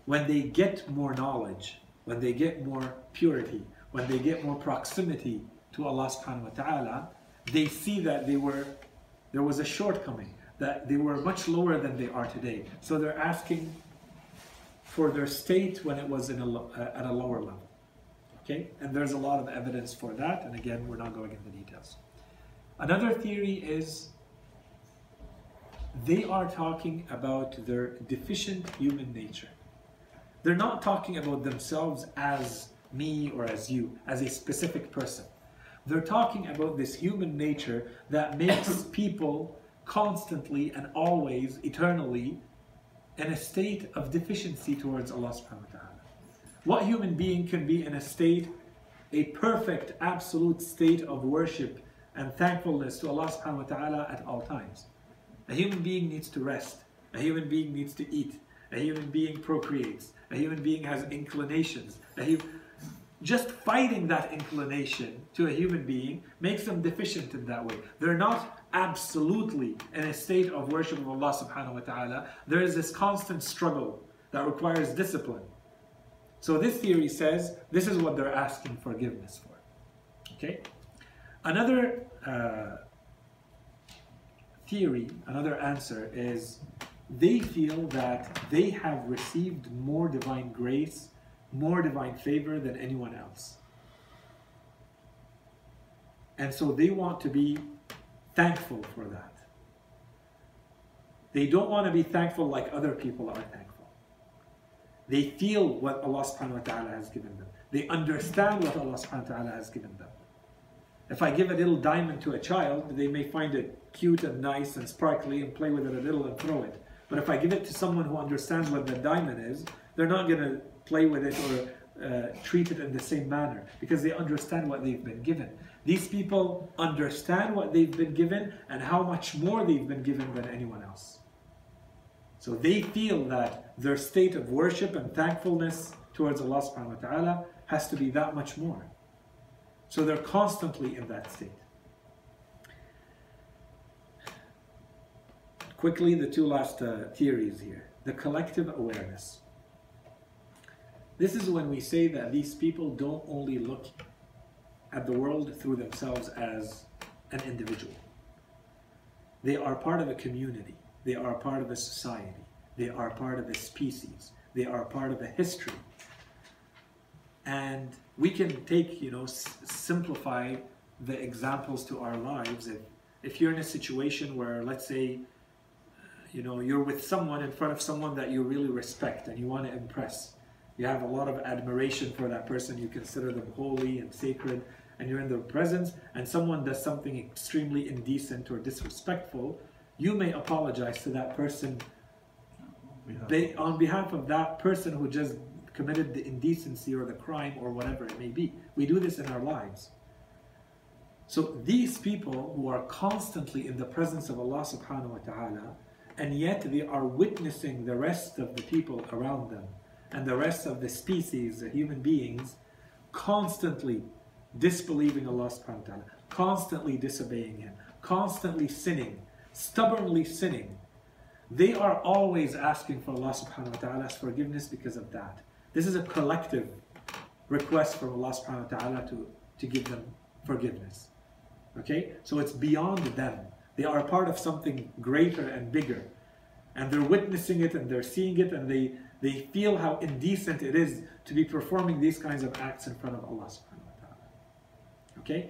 When they get more knowledge, when they get more purity, when they get more proximity to Allah subhanahu wa ta'ala, they see that they were there was a shortcoming, that they were much lower than they are today. So they're asking for their state when it was in a, uh, at a lower level. Okay? And there's a lot of evidence for that, and again, we're not going into details. Another theory is they are talking about their deficient human nature. They're not talking about themselves as me or as you, as a specific person. They're talking about this human nature that makes people constantly and always, eternally, in a state of deficiency towards Allah subhanahu wa ta'ala. What human being can be in a state, a perfect, absolute state of worship and thankfulness to Allah subhanahu wa ta'ala at all times? A human being needs to rest. A human being needs to eat. A human being procreates. A human being has inclinations. Just fighting that inclination to a human being makes them deficient in that way. They're not absolutely in a state of worship of Allah subhanahu wa ta'ala. There is this constant struggle that requires discipline. So this theory says this is what they're asking forgiveness for. Okay? Another uh, theory, another answer is they feel that they have received more divine grace, more divine favor than anyone else. And so they want to be thankful for that. They don't want to be thankful like other people are thankful. They feel what Allah subhanahu wa ta'ala has given them. They understand what Allah subhanahu wa ta'ala has given them. If I give a little diamond to a child, they may find it cute and nice and sparkly and play with it a little and throw it. But if I give it to someone who understands what the diamond is, they're not going to play with it or uh, treat it in the same manner because they understand what they've been given. These people understand what they've been given and how much more they've been given than anyone else. So they feel that their state of worship and thankfulness towards Allah subhanahu wa ta'ala has to be that much more. So they're constantly in that state. Quickly, the two last uh, theories here. The collective awareness. This is when we say that these people don't only look at the world through themselves as an individual. They are part of a community. They are part of a society. They are part of a species. They are part of a history. And we can take, you know, simplify the examples to our lives. If, if you're in a situation where, let's say, you know, you're with someone in front of someone that you really respect and you want to impress. You have a lot of admiration for that person. You consider them holy and sacred, and you're in their presence, and someone does something extremely indecent or disrespectful. You may apologize to that person they, on behalf of that person who just committed the indecency or the crime or whatever it may be. We do this in our lives. So these people who are constantly in the presence of Allah subhanahu wa ta'ala and yet they are witnessing the rest of the people around them and the rest of the species, the human beings, constantly disbelieving Allah subhanahu wa ta'ala, constantly disobeying Him, constantly sinning, stubbornly sinning. They are always asking for Allah subhanahu wa ta'ala's forgiveness because of that. This is a collective request from Allah subhanahu wa ta'ala to, to give them forgiveness. Okay? So it's beyond them. They are part of something greater and bigger. And they're witnessing it and they're seeing it and they, they feel how indecent it is to be performing these kinds of acts in front of Allah subhanahu wa ta'ala. Okay?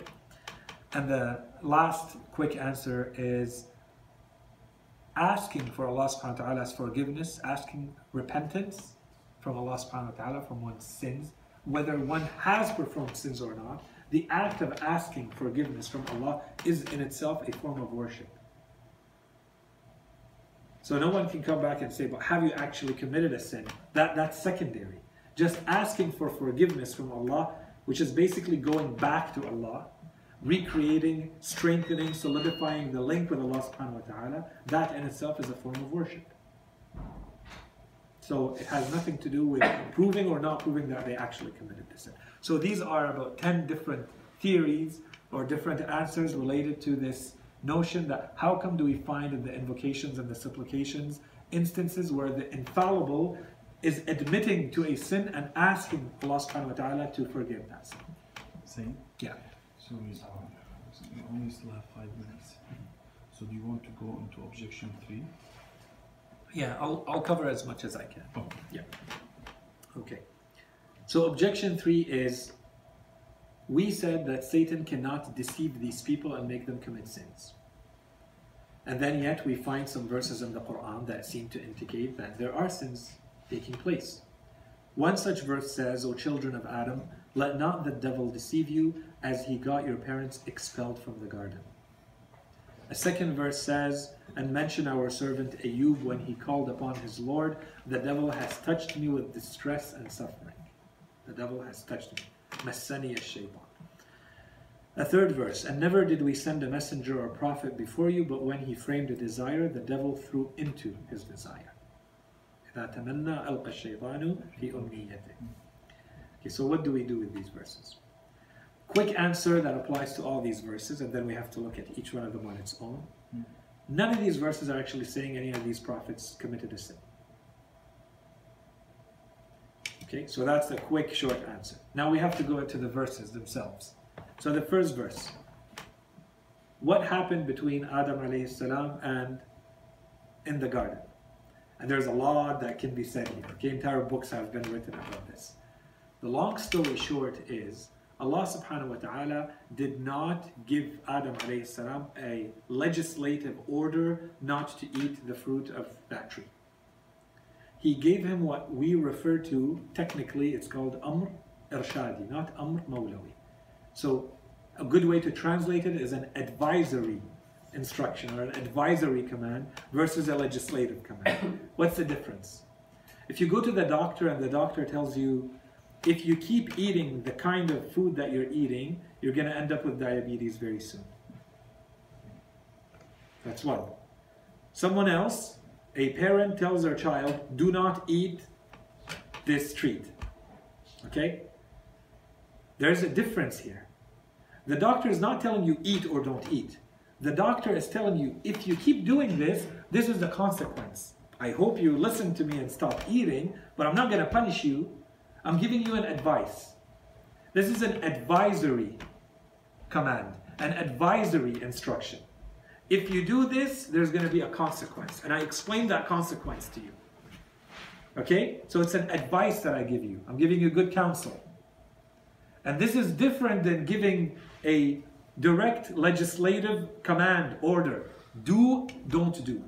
And the last quick answer is asking for Allah subhanahu wa ta'ala's forgiveness, asking repentance from Allah subhanahu wa ta'ala from one's sins, whether one has performed sins or not, the act of asking forgiveness from Allah is in itself a form of worship. So no one can come back and say, but have you actually committed a sin? That, that's secondary. Just asking for forgiveness from Allah, which is basically going back to Allah, recreating, strengthening, solidifying the link with Allah subhanahu wa ta'ala, that in itself is a form of worship. So it has nothing to do with proving or not proving that they actually committed the sin. So these are about 10 different theories or different answers related to this notion that how come do we find in the invocations and the supplications instances where the infallible is admitting to a sin and asking Allah subhanahu wa ta'ala to forgive that sin. Same? Yeah. So we, we only still have five minutes. So do you want to go into objection three? Yeah, I'll, I'll cover as much as I can. Okay. Yeah. Okay. So objection three is we said that Satan cannot deceive these people and make them commit sins. And then yet we find some verses in the Quran that seem to indicate that there are sins taking place. One such verse says, O children of Adam, let not the devil deceive you as he got your parents expelled from the garden. A second verse says, and mention our servant Ayub when he called upon his Lord, the devil has touched me with distress and suffering. The devil has touched me. Massani shaitan. A third verse, and never did we send a messenger or prophet before you, but when he framed a desire, the devil threw into his desire. Okay, so what do we do with these verses? Quick answer that applies to all these verses, and then we have to look at each one of them on its own. None of these verses are actually saying any of these prophets committed a sin. Okay, so that's the quick, short answer. Now we have to go into the verses themselves. So the first verse. What happened between Adam alayhi salam and in the garden? And there's a lot that can be said here. Okay, entire books have been written about this. The long story short is Allah subhanahu wa ta'ala did not give Adam alayhi salam a legislative order not to eat the fruit of that tree he gave him what we refer to, technically it's called Amr Irshadi, not Amr Mawlawi. So a good way to translate it is an advisory instruction or an advisory command versus a legislative command. What's the difference? If you go to the doctor and the doctor tells you, if you keep eating the kind of food that you're eating, you're going to end up with diabetes very soon. That's one. Someone else a parent tells their child, do not eat this treat. Okay? There's a difference here. The doctor is not telling you eat or don't eat. The doctor is telling you, if you keep doing this, this is the consequence. I hope you listen to me and stop eating, but I'm not going to punish you. I'm giving you an advice. This is an advisory command, an advisory instruction. If you do this, there's going to be a consequence. And I explain that consequence to you. Okay? So it's an advice that I give you. I'm giving you good counsel. And this is different than giving a direct legislative command, order. Do, don't do.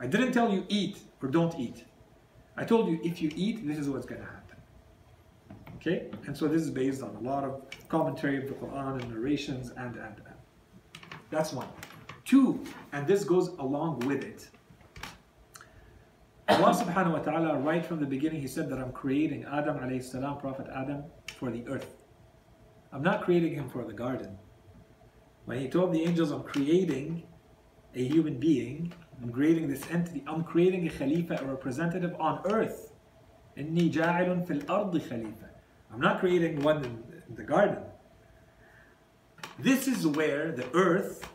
I didn't tell you eat or don't eat. I told you if you eat, this is what's going to happen. Okay? And so this is based on a lot of commentary of the Quran and narrations and, and, and. That's one. Two, and this goes along with it. Allah subhanahu wa ta'ala, right from the beginning, He said that I'm creating Adam alayhi salam, Prophet Adam, for the earth. I'm not creating him for the garden. When he told the angels, I'm creating a human being, I'm creating this entity, I'm creating a khalifa, a representative on earth. Inni ja'ilun fil ardi khalifa. I'm not creating one in the garden. This is where the earth,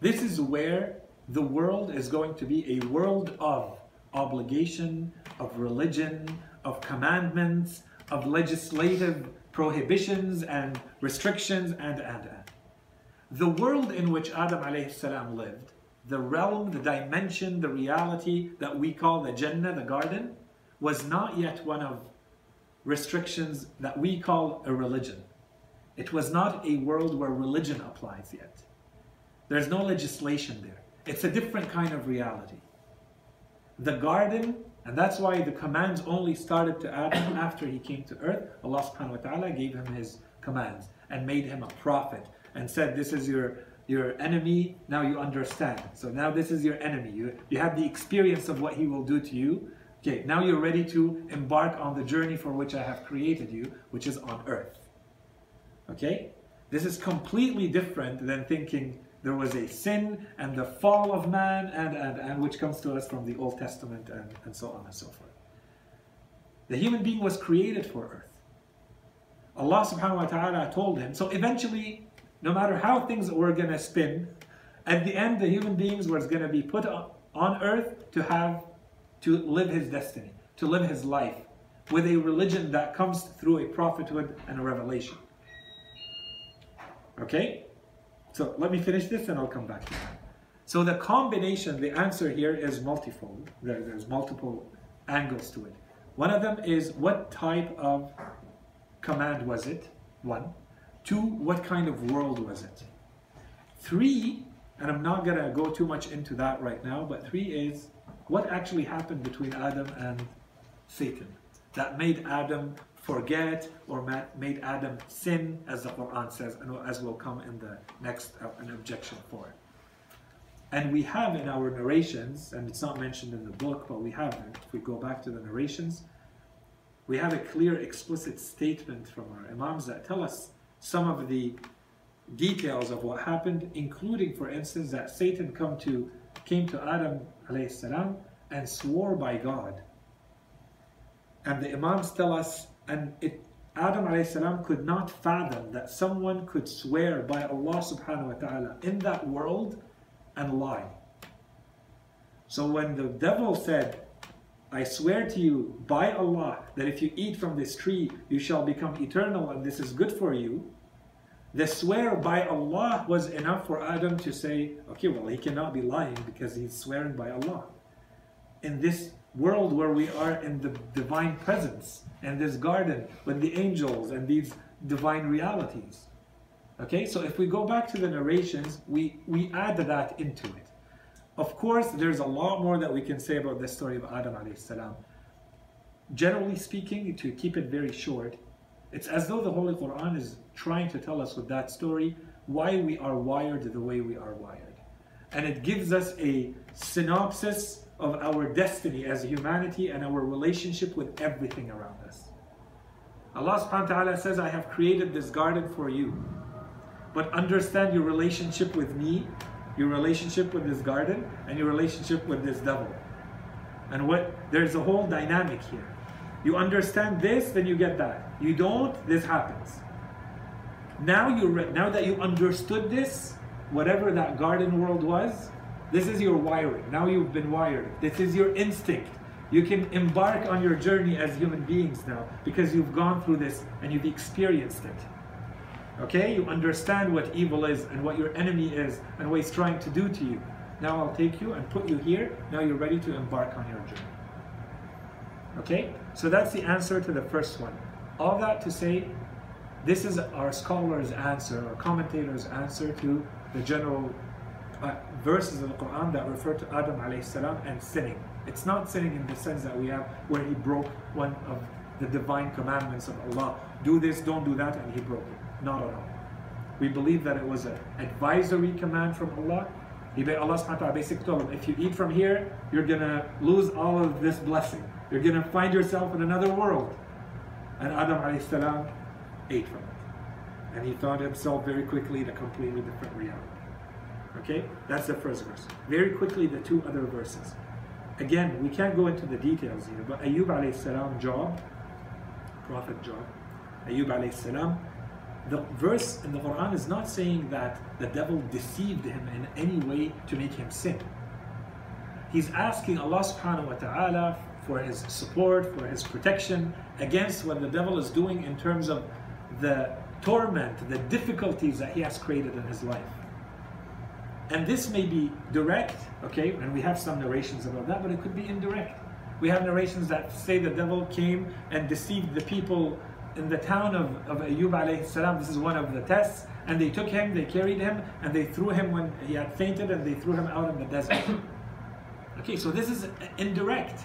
this is where the world is going to be a world of obligation, of religion, of commandments, of legislative prohibitions and restrictions, and, and, and. The world in which Adam salam lived, the realm, the dimension, the reality that we call the Jannah, the garden, was not yet one of restrictions that we call a religion. It was not a world where religion applies yet. There's no legislation there. It's a different kind of reality. The garden, and that's why the commands only started to Adam after he came to earth. Allah subhanahu wa ta'ala gave him his commands and made him a prophet and said, This is your your enemy, now you understand. So now this is your enemy. You, you have the experience of what he will do to you. Okay, now you're ready to embark on the journey for which I have created you, which is on earth. Okay? This is completely different than thinking there was a sin and the fall of man, and, and, and which comes to us from the Old Testament and, and so on and so forth. The human being was created for earth. Allah subhanahu wa ta'ala told him. So eventually, no matter how things were going to spin, at the end, the human beings was going to be put on earth to have, to live his destiny, to live his life with a religion that comes through a prophethood and a revelation. Okay? So let me finish this and I'll come back to that. So the combination, the answer here is multifold. There, there's multiple angles to it. One of them is what type of command was it? One. Two, what kind of world was it? Three, and I'm not going to go too much into that right now, but three is what actually happened between Adam and Satan that made Adam forget or made Adam sin, as the Quran says, and as will come in the next uh, an objection for. And we have in our narrations, and it's not mentioned in the book, but we have. If we go back to the narrations, we have a clear, explicit statement from our Imams that tell us some of the details of what happened, including, for instance, that Satan come to, came to Adam salam, and swore by God. And the Imams tell us and it, Adam could not fathom that someone could swear by Allah subhanahu wa ta'ala in that world and lie. So when the devil said, I swear to you by Allah that if you eat from this tree, you shall become eternal and this is good for you. The swear by Allah was enough for Adam to say, okay, well, he cannot be lying because he's swearing by Allah. In this world where we are in the divine presence and this garden with the angels and these divine realities. Okay, so if we go back to the narrations, we, we add that into it. Of course, there's a lot more that we can say about the story of Adam salam. Generally speaking, to keep it very short, it's as though the Holy Quran is trying to tell us with that story why we are wired the way we are wired. And it gives us a synopsis of our destiny as humanity and our relationship with everything around us. Allah subhanahu wa ta'ala says, I have created this garden for you. But understand your relationship with me, your relationship with this garden, and your relationship with this devil. And what there's a whole dynamic here. You understand this, then you get that. You don't, this happens. Now you now that you understood this, whatever that garden world was, this is your wiring. Now you've been wired. This is your instinct. You can embark on your journey as human beings now because you've gone through this and you've experienced it. Okay? You understand what evil is and what your enemy is and what he's trying to do to you. Now I'll take you and put you here. Now you're ready to embark on your journey. Okay? So that's the answer to the first one. All that to say, this is our scholar's answer, our commentator's answer to the general uh, verses of the Quran that refer to Adam salam and sinning. It's not sinning in the sense that we have where he broke one of the divine commandments of Allah. Do this, don't do that, and he broke it. Not at all. We believe that it was an advisory command from Allah. He, Allah subhanahu wa ta'ala basically told him, if you eat from here, you're gonna lose all of this blessing. You're gonna find yourself in another world. And Adam salam ate from it. And he found himself very quickly in a completely different reality. Okay, that's the first verse. Very quickly, the two other verses. Again, we can't go into the details here, but Ayub alayhi salam job, Prophet Job, Ayub alayhi salam, the verse in the Quran is not saying that the devil deceived him in any way to make him sin. He's asking Allah subhanahu wa ta'ala for his support, for his protection against what the devil is doing in terms of the torment, the difficulties that he has created in his life. And this may be direct, okay, and we have some narrations about that, but it could be indirect. We have narrations that say the devil came and deceived the people in the town of, of Ayub alayhi salam. This is one of the tests. And they took him, they carried him, and they threw him when he had fainted, and they threw him out in the desert. okay, so this is indirect.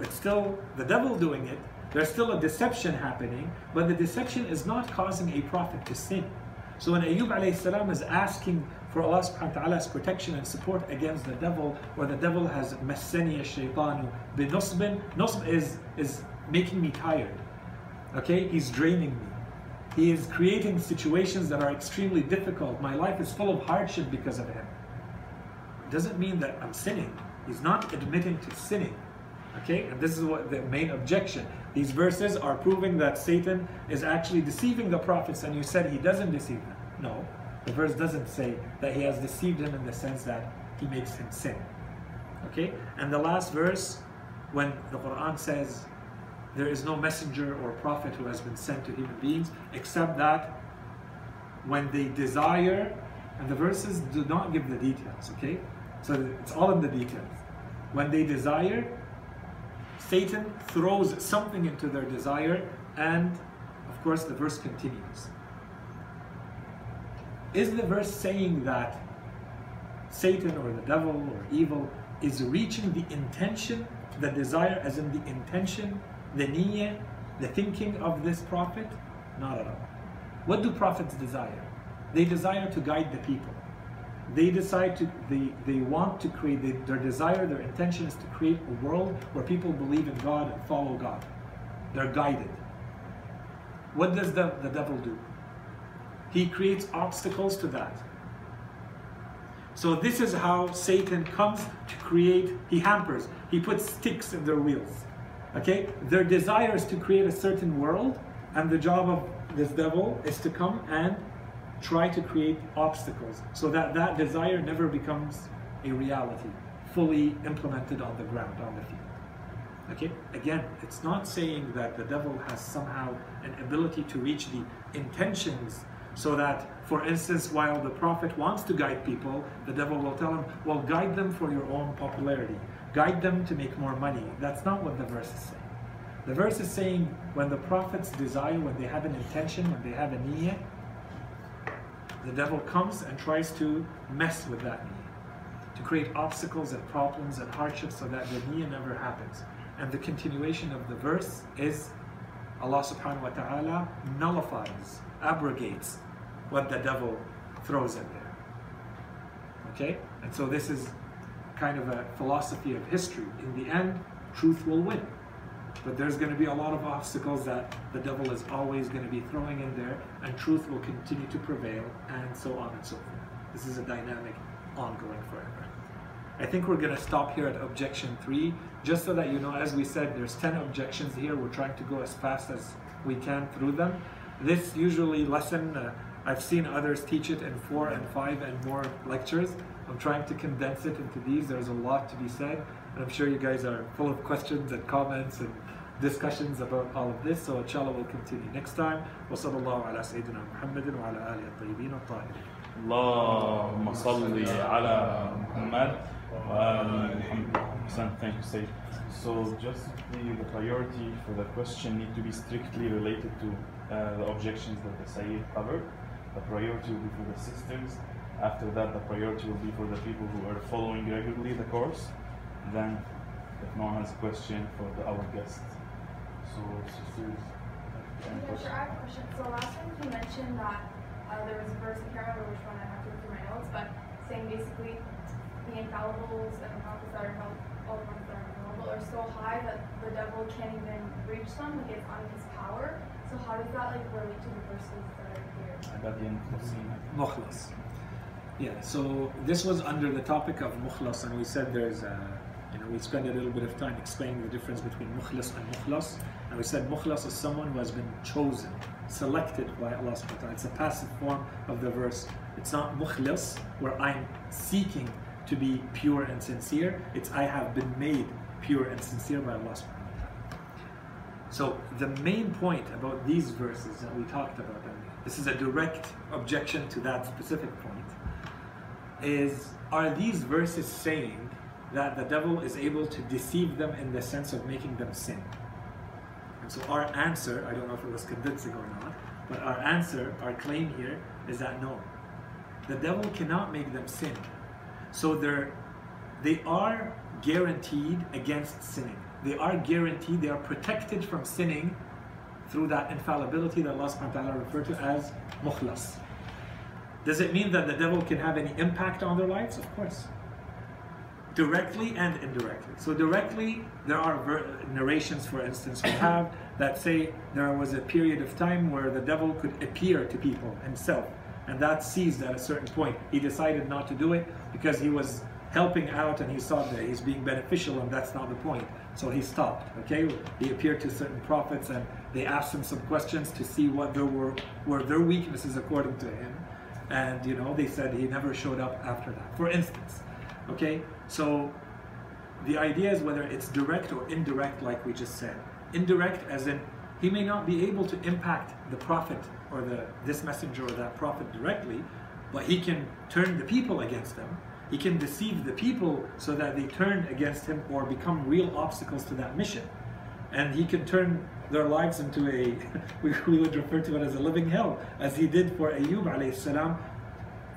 It's still the devil doing it. There's still a deception happening, but the deception is not causing a prophet to sin. So when Ayub alayhi salam is asking for Allah subhanahu wa ta'ala's protection and support against the devil, or the devil has massani shaitanu binusbin, nusb is, is making me tired. Okay, he's draining me. He is creating situations that are extremely difficult. My life is full of hardship because of him. It doesn't mean that I'm sinning. He's not admitting to sinning. Okay, and this is what the main objection. These verses are proving that Satan is actually deceiving the prophets, and you said he doesn't deceive them. No, the verse doesn't say that he has deceived him in the sense that he makes him sin. Okay, and the last verse, when the Quran says there is no messenger or prophet who has been sent to human beings except that when they desire, and the verses do not give the details, okay? So it's all in the details. When they desire, Satan throws something into their desire, and of course, the verse continues. Is the verse saying that Satan or the devil or evil is reaching the intention, the desire, as in the intention the niyyah, the thinking of this prophet? Not at all. What do prophets desire? They desire to guide the people. They decide to, they, they want to create, they, their desire, their intention is to create a world where people believe in God and follow God. They're guided. What does the, the devil do? He creates obstacles to that. So this is how Satan comes to create, he hampers, he puts sticks in their wheels. Okay? Their desire is to create a certain world, and the job of this devil is to come and try to create obstacles so that that desire never becomes a reality, fully implemented on the ground, on the field. Okay? Again, it's not saying that the devil has somehow an ability to reach the intentions so that, for instance, while the prophet wants to guide people, the devil will tell him, well, guide them for your own popularity guide them to make more money. That's not what the verse is saying. The verse is saying when the prophets desire, when they have an intention, when they have a niyyah, the devil comes and tries to mess with that niyyah, to create obstacles and problems and hardships so that the niyyah never happens. And the continuation of the verse is Allah subhanahu wa ta'ala nullifies, abrogates what the devil throws in there. Okay? And so this is kind of a philosophy of history. In the end, truth will win. But there's going to be a lot of obstacles that the devil is always going to be throwing in there, and truth will continue to prevail, and so on and so forth. This is a dynamic ongoing forever. I think we're going to stop here at objection three, just so that you know, as we said, there's 10 objections here. We're trying to go as fast as we can through them. This usually lesson, uh, I've seen others teach it in four and five and more lectures. I'm trying to condense it into these. There's a lot to be said, and I'm sure you guys are full of questions and comments and discussions about all of this. So inshallah we'll continue next time. وصلى الله على سيدنا محمد وعلى آله الطيبين الطاهرين. اللهم صل على محمد وآل محمد. Thank you, Sayyid. So just the, the priority for the question need to be strictly related to uh, the objections that the Sayyid covered. The priority will be for the sisters after that, the priority will be for the people who are following regularly the course. Then, if no one has a question for the, our guest. So, sisters. Yeah, sure, I have a question. So last time you mentioned that uh, there was a verse, I can't remember which one, I have to look through my notes, but saying basically the infallibles and the prophets that are held, all the ones that are infallible are so high that the devil can't even reach them, like it's on his power. So how does that like relate to the verses that got Mukhlas. Yeah, so this was under the topic of mukhlas, and we said there's, a, you know, we spent a little bit of time explaining the difference between mukhlas and mukhlas, and we said mukhlas is someone who has been chosen, selected by Allah subhanahu wa ta'ala. It's a passive form of the verse. It's not mukhlis, where I'm seeking to be pure and sincere. It's I have been made pure and sincere by Allah subhanahu wa ta'ala. So the main point about these verses that we talked about, this is a direct objection to that specific point, is are these verses saying that the devil is able to deceive them in the sense of making them sin? And so our answer, I don't know if it was convincing or not, But our answer, our claim here is that no, the devil cannot make them sin. So they're, they are guaranteed against sinning. They are guaranteed, they are protected from sinning through that infallibility that Allah subhanahu wa ta'ala referred to as mukhlas. Does it mean that the devil can have any impact on their lives? Of course. Directly and indirectly. So, directly, there are narrations, for instance, we have that say there was a period of time where the devil could appear to people himself, and that ceased at a certain point. He decided not to do it because he was helping out and he saw that he's being beneficial, and that's not the point. So he stopped. Okay, he appeared to certain prophets and they asked him some questions to see what there were were their weaknesses according to him, and you know they said he never showed up after that. For instance, okay, so the idea is whether it's direct or indirect, like we just said. Indirect, as in he may not be able to impact the prophet or the this messenger or that prophet directly, but he can turn the people against them he can deceive the people so that they turn against him or become real obstacles to that mission. And he can turn their lives into a, we would refer to it as a living hell, as he did for Ayub alayhi salam,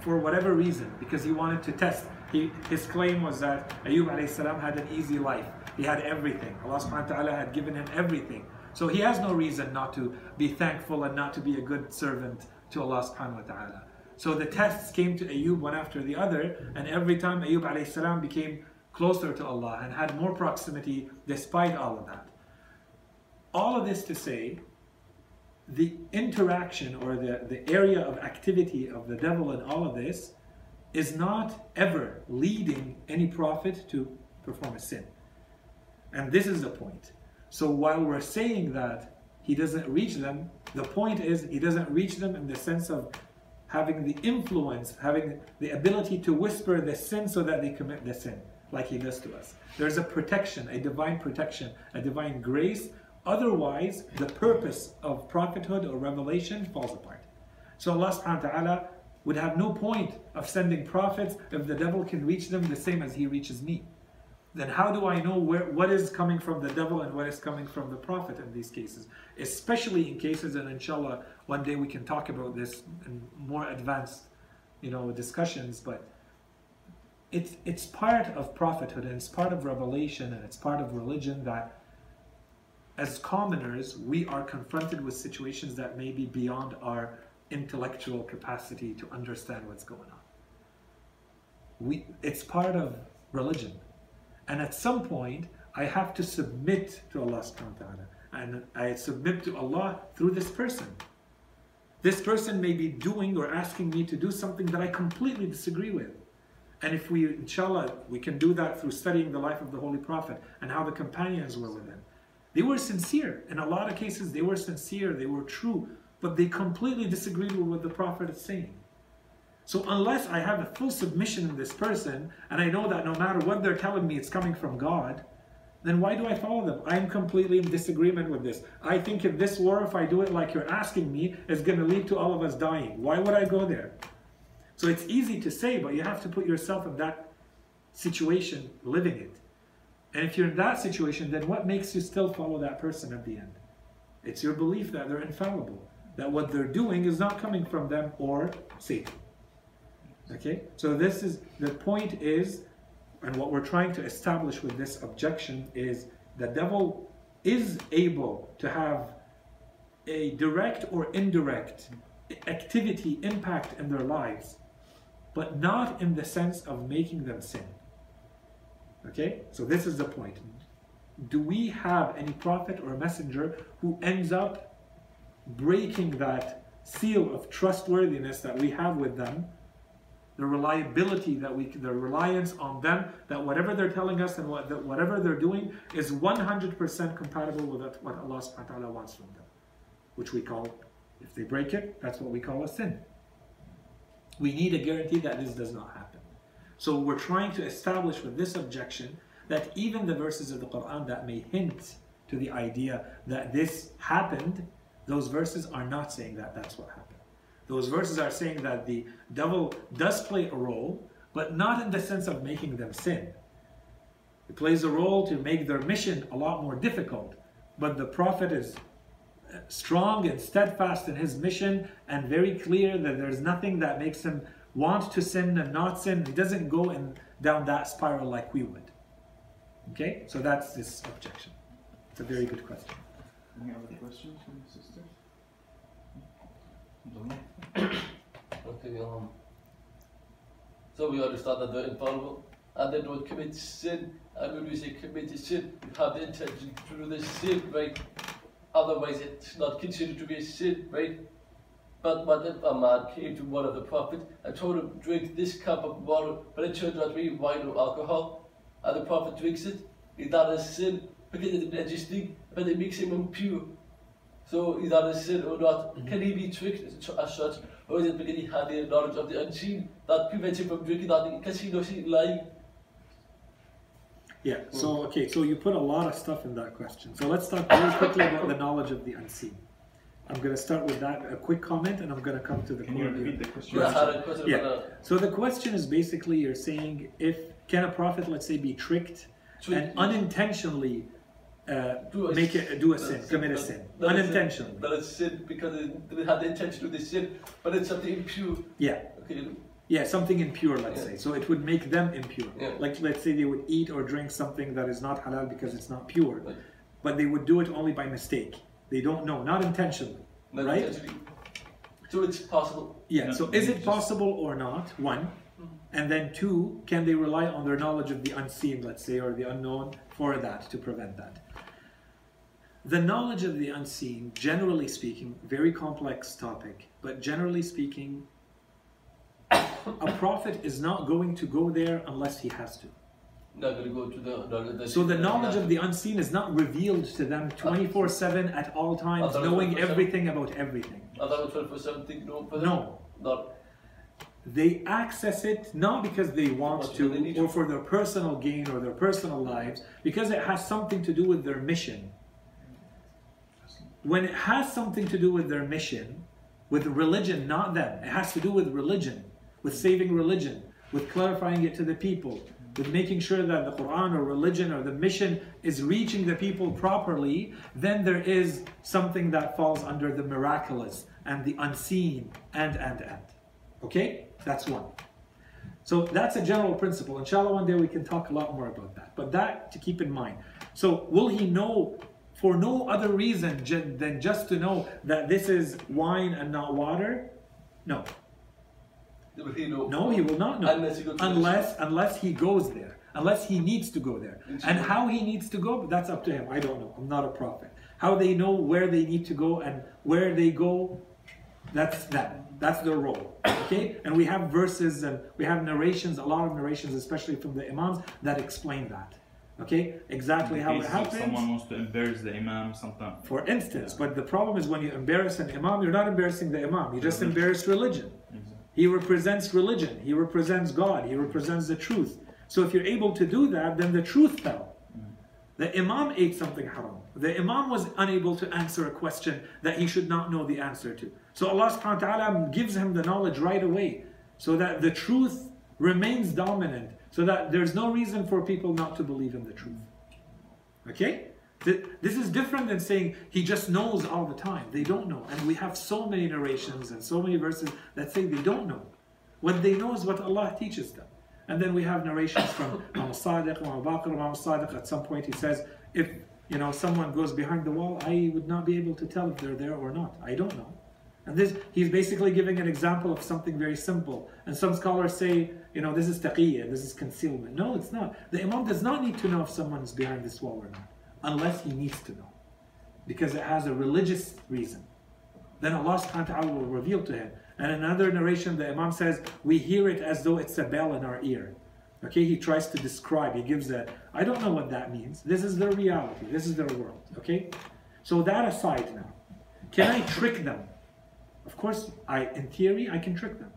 for whatever reason, because he wanted to test. He, his claim was that Ayub alayhi salam had an easy life. He had everything. Allah subhanahu wa ta'ala had given him everything. So he has no reason not to be thankful and not to be a good servant to Allah subhanahu wa ta'ala. So the tests came to Ayub one after the other, and every time Ayub became closer to Allah and had more proximity despite all of that. All of this to say, the interaction or the, the area of activity of the devil in all of this is not ever leading any prophet to perform a sin. And this is the point. So while we're saying that he doesn't reach them, the point is he doesn't reach them in the sense of having the influence, having the ability to whisper the sin so that they commit the sin, like He does to us. There's a protection, a divine protection, a divine grace. Otherwise, the purpose of prophethood or revelation falls apart. So Allah subhanahu wa ta'ala would have no point of sending prophets if the devil can reach them the same as he reaches me then how do I know where what is coming from the devil and what is coming from the prophet in these cases? Especially in cases, and inshallah, one day we can talk about this in more advanced, you know, discussions. But it's it's part of prophethood and it's part of revelation and it's part of religion that as commoners we are confronted with situations that may be beyond our intellectual capacity to understand what's going on. We it's part of religion and at some point, I have to submit to Allah subhanahu wa ta'ala. And I submit to Allah through this person. This person may be doing or asking me to do something that I completely disagree with. And if we, inshallah, we can do that through studying the life of the Holy Prophet and how the companions were with him. They were sincere. In a lot of cases, they were sincere, they were true, but they completely disagreed with what the Prophet is saying. So unless I have a full submission in this person, and I know that no matter what they're telling me, it's coming from God, then why do I follow them? I'm completely in disagreement with this. I think if this war, if I do it like you're asking me, is going to lead to all of us dying. Why would I go there? So it's easy to say, but you have to put yourself in that situation, living it. And if you're in that situation, then what makes you still follow that person at the end? It's your belief that they're infallible, that what they're doing is not coming from them or Satan. Okay, so this is the point is, and what we're trying to establish with this objection is the devil is able to have a direct or indirect activity impact in their lives, but not in the sense of making them sin. Okay, so this is the point. Do we have any prophet or messenger who ends up breaking that seal of trustworthiness that we have with them the reliability that we, the reliance on them, that whatever they're telling us and what, that whatever they're doing is 100% compatible with what Allah subhanahu wa ta'ala wants from them. Which we call, if they break it, that's what we call a sin. We need a guarantee that this does not happen. So we're trying to establish with this objection that even the verses of the Quran that may hint to the idea that this happened, those verses are not saying that that's what happened. Those verses are saying that the devil does play a role, but not in the sense of making them sin. It plays a role to make their mission a lot more difficult, but the prophet is uh, strong and steadfast in his mission and very clear that there's nothing that makes him want to sin and not sin. He doesn't go in down that spiral like we would. Okay, so that's this objection. It's a very good question. Any other questions from the sisters? Okay, um, so we understand that they're infallible, and they don't commit sin. And when we say commit sin, you have the intention to do the sin, right? Otherwise, it's not considered to be a sin, right? But what if a man came to one of the prophets and told him, drink this cup of water, but it turned out to be wine or alcohol, and the prophet drinks it? Is that a sin? Because it's an thing, but it makes him impure. So is that a sin or not? Can he be tricked as such? Or is it because he had the knowledge of the unseen that prevents him from drinking that because he knows he's lying? Yeah, so okay, so you put a lot of stuff in that question. So let's talk very quickly about the knowledge of the unseen. I'm going to start with that, a quick comment, and I'm going to come to the Can you core repeat the question? Yeah, I had a question Yeah. about that. So the question is basically you're saying if can a prophet, let's say, be tricked and unintentionally uh, Do a make it do a sin, That's- commit a sin, that is unintentionally? That it's sin because they had the intention to do the sin, but it's something impure. Yeah, Okay, yeah, something impure, let's Yeah. say. So it would make them impure. Yeah. Like let's say they would eat or drink something that is not halal because it's not pure, Right. but they would do it only by mistake. They don't know, not intentionally. not Right? intentionally. So it's possible. Yeah, No, so is it just- possible or not? One. And then two, can they rely on their knowledge of the unseen, let's say, or the unknown for that to prevent that? The knowledge of the unseen, generally speaking, very complex topic, but generally speaking, a prophet is not going to go there unless he has to. Not going to go to the. the, the So the knowledge of the unseen is not revealed to them uh, 24 7 at all times, thought it was knowing everything about everything. I thought it was for something. No, No. They access it not because they want to or for their personal gain or their personal lives, because it has something to do with their mission. When it has something to do with their mission, with religion, not them, it has to do with religion, with saving religion, with clarifying it to the people, with making sure that the Quran or religion or the mission is reaching the people properly, then there is something that falls under the miraculous and the unseen and and and. Okay? That's one. So that's a general principle. Inshallah, one day we can talk a lot more about that. But that to keep in mind. So, will he know for no other reason than just to know that this is wine and not water? No. Will he? No, he will not know. Unless he goes unless, unless he goes there. Unless he needs to go there. And how he needs to go, that's up to him. I don't know. I'm not a prophet. How they know where they need to go and where they go, that's them. That's their role. Okay? And we have verses and we have narrations, a lot of narrations, especially from the Imams, that explain that. Okay? Exactly how it happens. Someone wants to embarrass the imam sometimes. For instance, but the problem is when you embarrass an Imam, you're not embarrassing the Imam, you just embarrass religion. Exactly. He represents religion. He represents God. He represents the truth. So if you're able to do that, then the truth fell. Mm. The Imam ate something haram. The Imam was unable to answer a question that he should not know the answer to. So Allah subhanahu wa ta'ala gives him the knowledge right away so that the truth remains dominant, so that there's no reason for people not to believe in the truth. Okay? This is different than saying he just knows all the time. They don't know. And we have so many narrations and so many verses that say they don't know. What they know is what Allah teaches them. And then we have narrations from Imam Sadiq, Imam Baqir, Imam Sadiq. At some point he says, if you know someone goes behind the wall, I would not be able to tell if they're there or not. I don't know. And this, he's basically giving an example of something very simple. And some scholars say, you know, this is taqiyya, this is concealment. No, it's not. The Imam does not need to know if someone is behind this wall or not, unless he needs to know. Because it has a religious reason. Then Allah subhanahu wa ta'ala will reveal to him. And another narration, the Imam says, we hear it as though it's a bell in our ear. Okay, he tries to describe, he gives a, I don't know what that means. This is their reality, this is their world. Okay? So that aside now, can I trick them? Of course, I, in theory, I can trick them.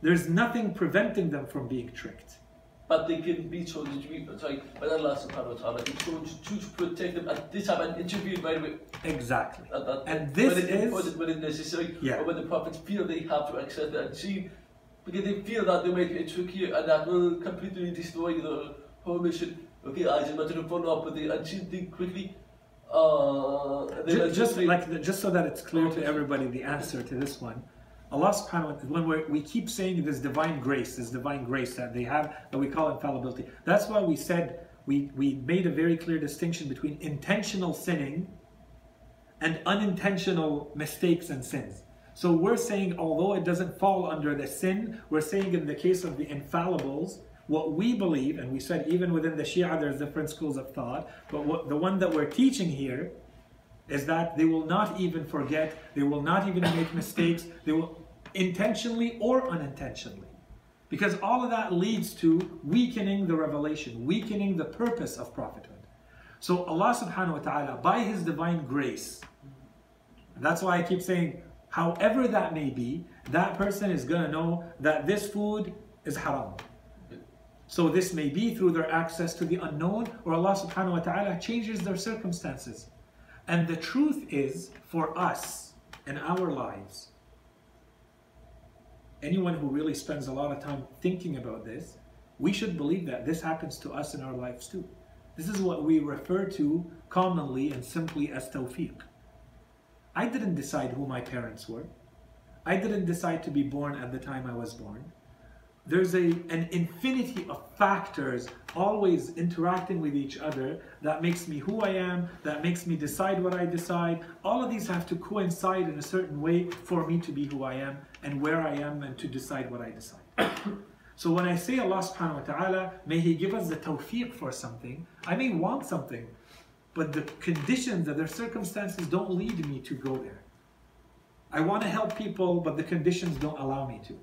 There's nothing preventing them from being tricked. But they can be told to be, sorry, by Allah subhanahu wa ta'ala, He told you to protect them at this time and intervene right away. Exactly. That, that, And this when it, is- important, when it's necessary, Yeah. or when the prophets feel they have to access the unseen, because they feel that they might get tricky and that will completely destroy the whole mission. Okay, I just wanted to follow up with the unseen thing quickly. Uh, they just like the, just so that it's clear to everybody the answer to this one allah subhanahu wa ta'ala when we're, we keep saying this divine grace this divine grace that they have that we call infallibility. That's why we said we, we made a very clear distinction between intentional sinning and unintentional mistakes and sins. So we're saying although it doesn't fall under the sin we're saying in the case of the infallibles what we believe and we said even within the shia there's different schools of thought but what, the one that we're teaching here is that they will not even forget, they will not even make mistakes, they will intentionally or unintentionally. Because all of that leads to weakening the revelation, weakening the purpose of prophethood. So Allah subhanahu wa ta'ala, by His divine grace, that's why I keep saying, however that may be, that person is going to know that this food is haram. So this may be through their access to the unknown, or Allah subhanahu wa ta'ala changes their circumstances. And the truth is, for us in our lives, anyone who really spends a lot of time thinking about this, we should believe that this happens to us in our lives too. This is what we refer to commonly and simply as tawfiq. I didn't decide who my parents were. I didn't decide to be born at the time I was born. There's a, an infinity of factors always interacting with each other that makes me who I am, that makes me decide what I decide. All of these have to coincide in a certain way for me to be who I am and where I am and to decide what I decide. so when I say Allah subhanahu wa ta'ala, may He give us the tawfiq for something, I may want something, but the conditions and their circumstances don't lead me to go there. I want to help people, but the conditions don't allow me to.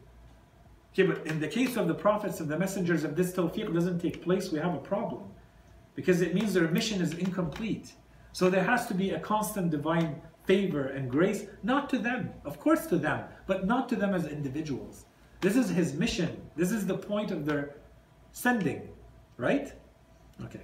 Okay, but in the case of the prophets and the messengers, if this tawfiq doesn't take place, we have a problem. Because it means their mission is incomplete. So there has to be a constant divine favor and grace, not to them, of course to them, but not to them as individuals. This is his mission. This is the point of their sending, right? Okay.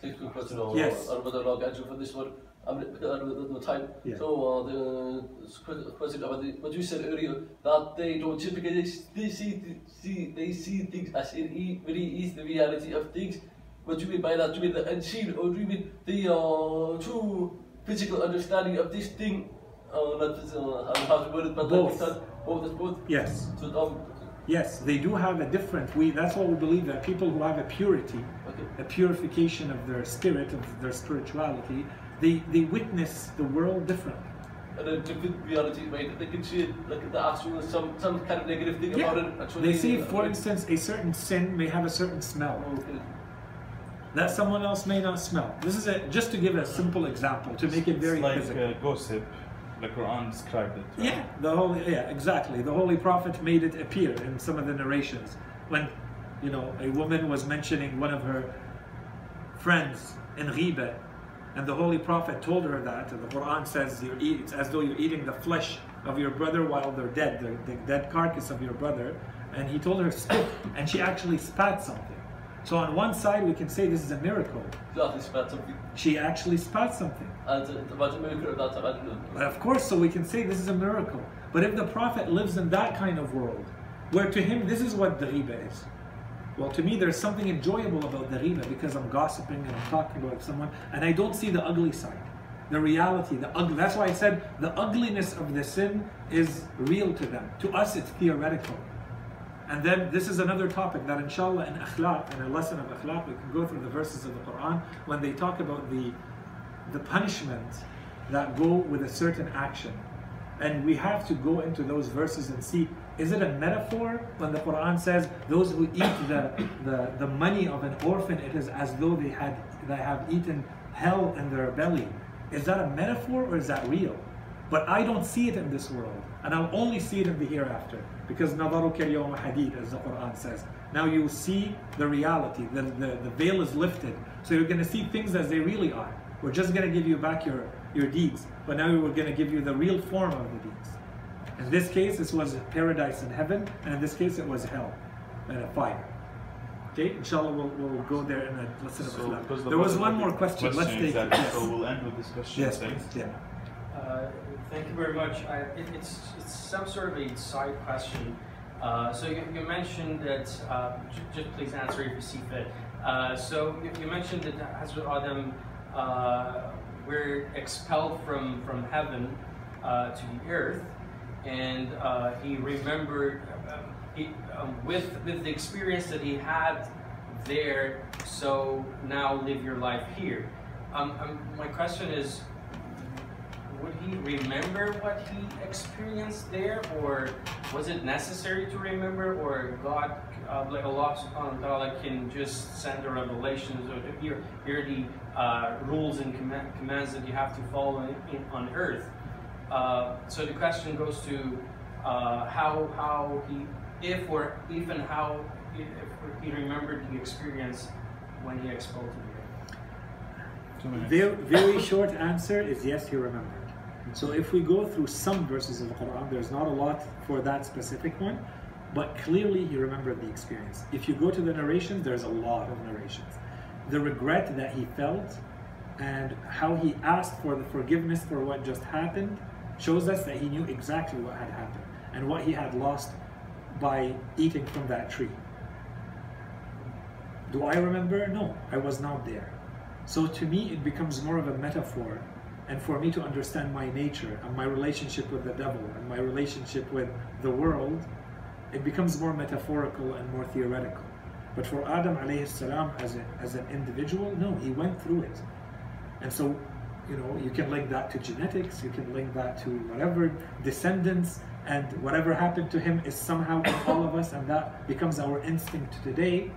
Thanks for the question. uh, Yes. I'll rather log answer for this one. I'm with no time. Yeah. So uh, the que- question about the, what you said earlier that they don't typically they see see they see things as it e- really is the reality of things. What do you mean by that? Do you mean the unseen, or do you mean the uh, true physical understanding of this thing? Uh, not uh, how to word it, but Both. Like, both, both. Yes. So um, Yes, they do have a different we that's what we believe that people who have a purity, okay. a purification of their spirit, of their spirituality, they, they witness the world differently. And a different reality, right? They can see it like the actual some some kind of negative thing about it. Actually, They say, uh, for instance, a certain sin may have a certain smell Okay. that someone else may not smell. This is a, just to give a simple example to make it very it's like physical. uh, gossip. The Quran described it. right? Yeah, the holy yeah, exactly. The Holy Prophet made it appear in some of the narrations when, you know, a woman was mentioning one of her friends in Ghiba, and the Holy Prophet told her that. And the Quran says you eat, it's as though you're eating the flesh of your brother while they're dead, the, the dead carcass of your brother. And he told her spit, and she actually spat something. So on one side we can say this is a miracle. Exactly, spat something. She actually spat something. Uh, about the miracle of that, about the Of course, so we can say this is a miracle. But if the Prophet lives in that kind of world, where to him this is what the ghiba is. Well, to me, there's something enjoyable about the ghiba because I'm gossiping and I'm talking about someone, and I don't see the ugly side. The reality, the ugly. That's why I said the ugliness of the sin is real to them. To us, it's theoretical. And then this is another topic that inshallah in akhlaq, in a lesson of akhlaq, we can go through the verses of the Quran when they talk about the the punishment that go with a certain action. And we have to go into those verses and see is it a metaphor when the Quran says those who eat the, the, the money of an orphan, it is as though they had they have eaten hell in their belly. Is that a metaphor or is that real? But I don't see it in this world, and I'll only see it in the hereafter. Because نَظَرُكَ الْيَوْمَ حَدِيدٌ, as the Quran says. Now you see the reality, the, the, the veil is lifted. So you're going to see things as they really are. We're just going to give you back your, your deeds, but now we're going to give you the real form of the deeds. In this case, this was paradise in heaven, and in this case, it was hell and a fire. Okay, inshallah, we'll, we'll go there in a lesson of So, Akhlaq. because the There was one more question. Let's take it. Yes, So we'll end with this question. yes please. Yeah. Uh, Thank you very much. I, it, it's, it's some sort of a side question. Uh, so you, you mentioned that, uh, j- just please answer if you see fit. Uh, so you, you mentioned that Hazrat Adam uh, we're expelled from, from heaven uh, to the earth, and uh, he remembered he, um, with, with the experience that he had there, so now live your life here. Um, um, my question is, would he remember what he experienced there, or was it necessary to remember, or God, uh, like Allah subhanahu wa ta'ala can just send the revelations, or hear, hear the uh, rules and comm- commands that you have to follow in, in, on earth? Uh, so the question goes to uh, how, how he, if or even how, if he remembered the experience when he expelled to the earth. Two minutes. Very, very short answer is yes, he remembered. So if we go through some verses of the Quran, there's not a lot for that specific one, but clearly he remembered the experience. If you go to the narrations, there's a lot of narrations. The regret that he felt and how he asked for the forgiveness for what just happened shows us that he knew exactly what had happened and what he had lost by eating from that tree. Do I remember? No, I was not there. So to me, it becomes more of a metaphor, and for me to understand my nature and my relationship with the devil and my relationship with the world, it becomes more metaphorical and more theoretical. But for Adam as, a, as an individual, no, he went through it. And so, you know, you can link that to genetics, you can link that to whatever descendants, and whatever happened to him is somehow in all of us, and that becomes our instinct today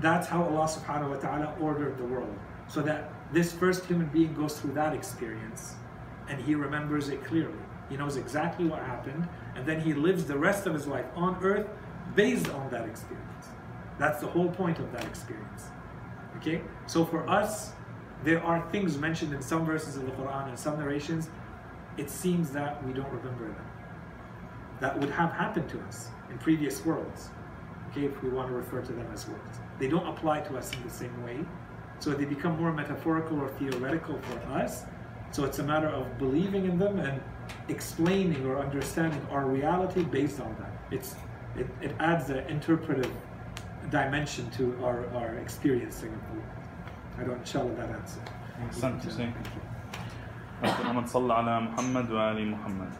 that's how Allah subhanahu wa ta'ala ordered the world. So that this first human being goes through that experience and he remembers it clearly. He knows exactly what happened and then he lives the rest of his life on earth based on that experience. That's the whole point of that experience. Okay? So for us, there are things mentioned in some verses of the Quran and some narrations, it seems that we don't remember them. That would have happened to us in previous worlds okay, if we want to refer to them as worlds. They don't apply to us in the same way. So they become more metaphorical or theoretical for us. So it's a matter of believing in them and explaining or understanding our reality based on that. It's it, it adds an interpretive dimension to our, our experiencing of the world. I don't inshallah that answer. أحسنت حسين. اللهم صل على محمد وآل محمد.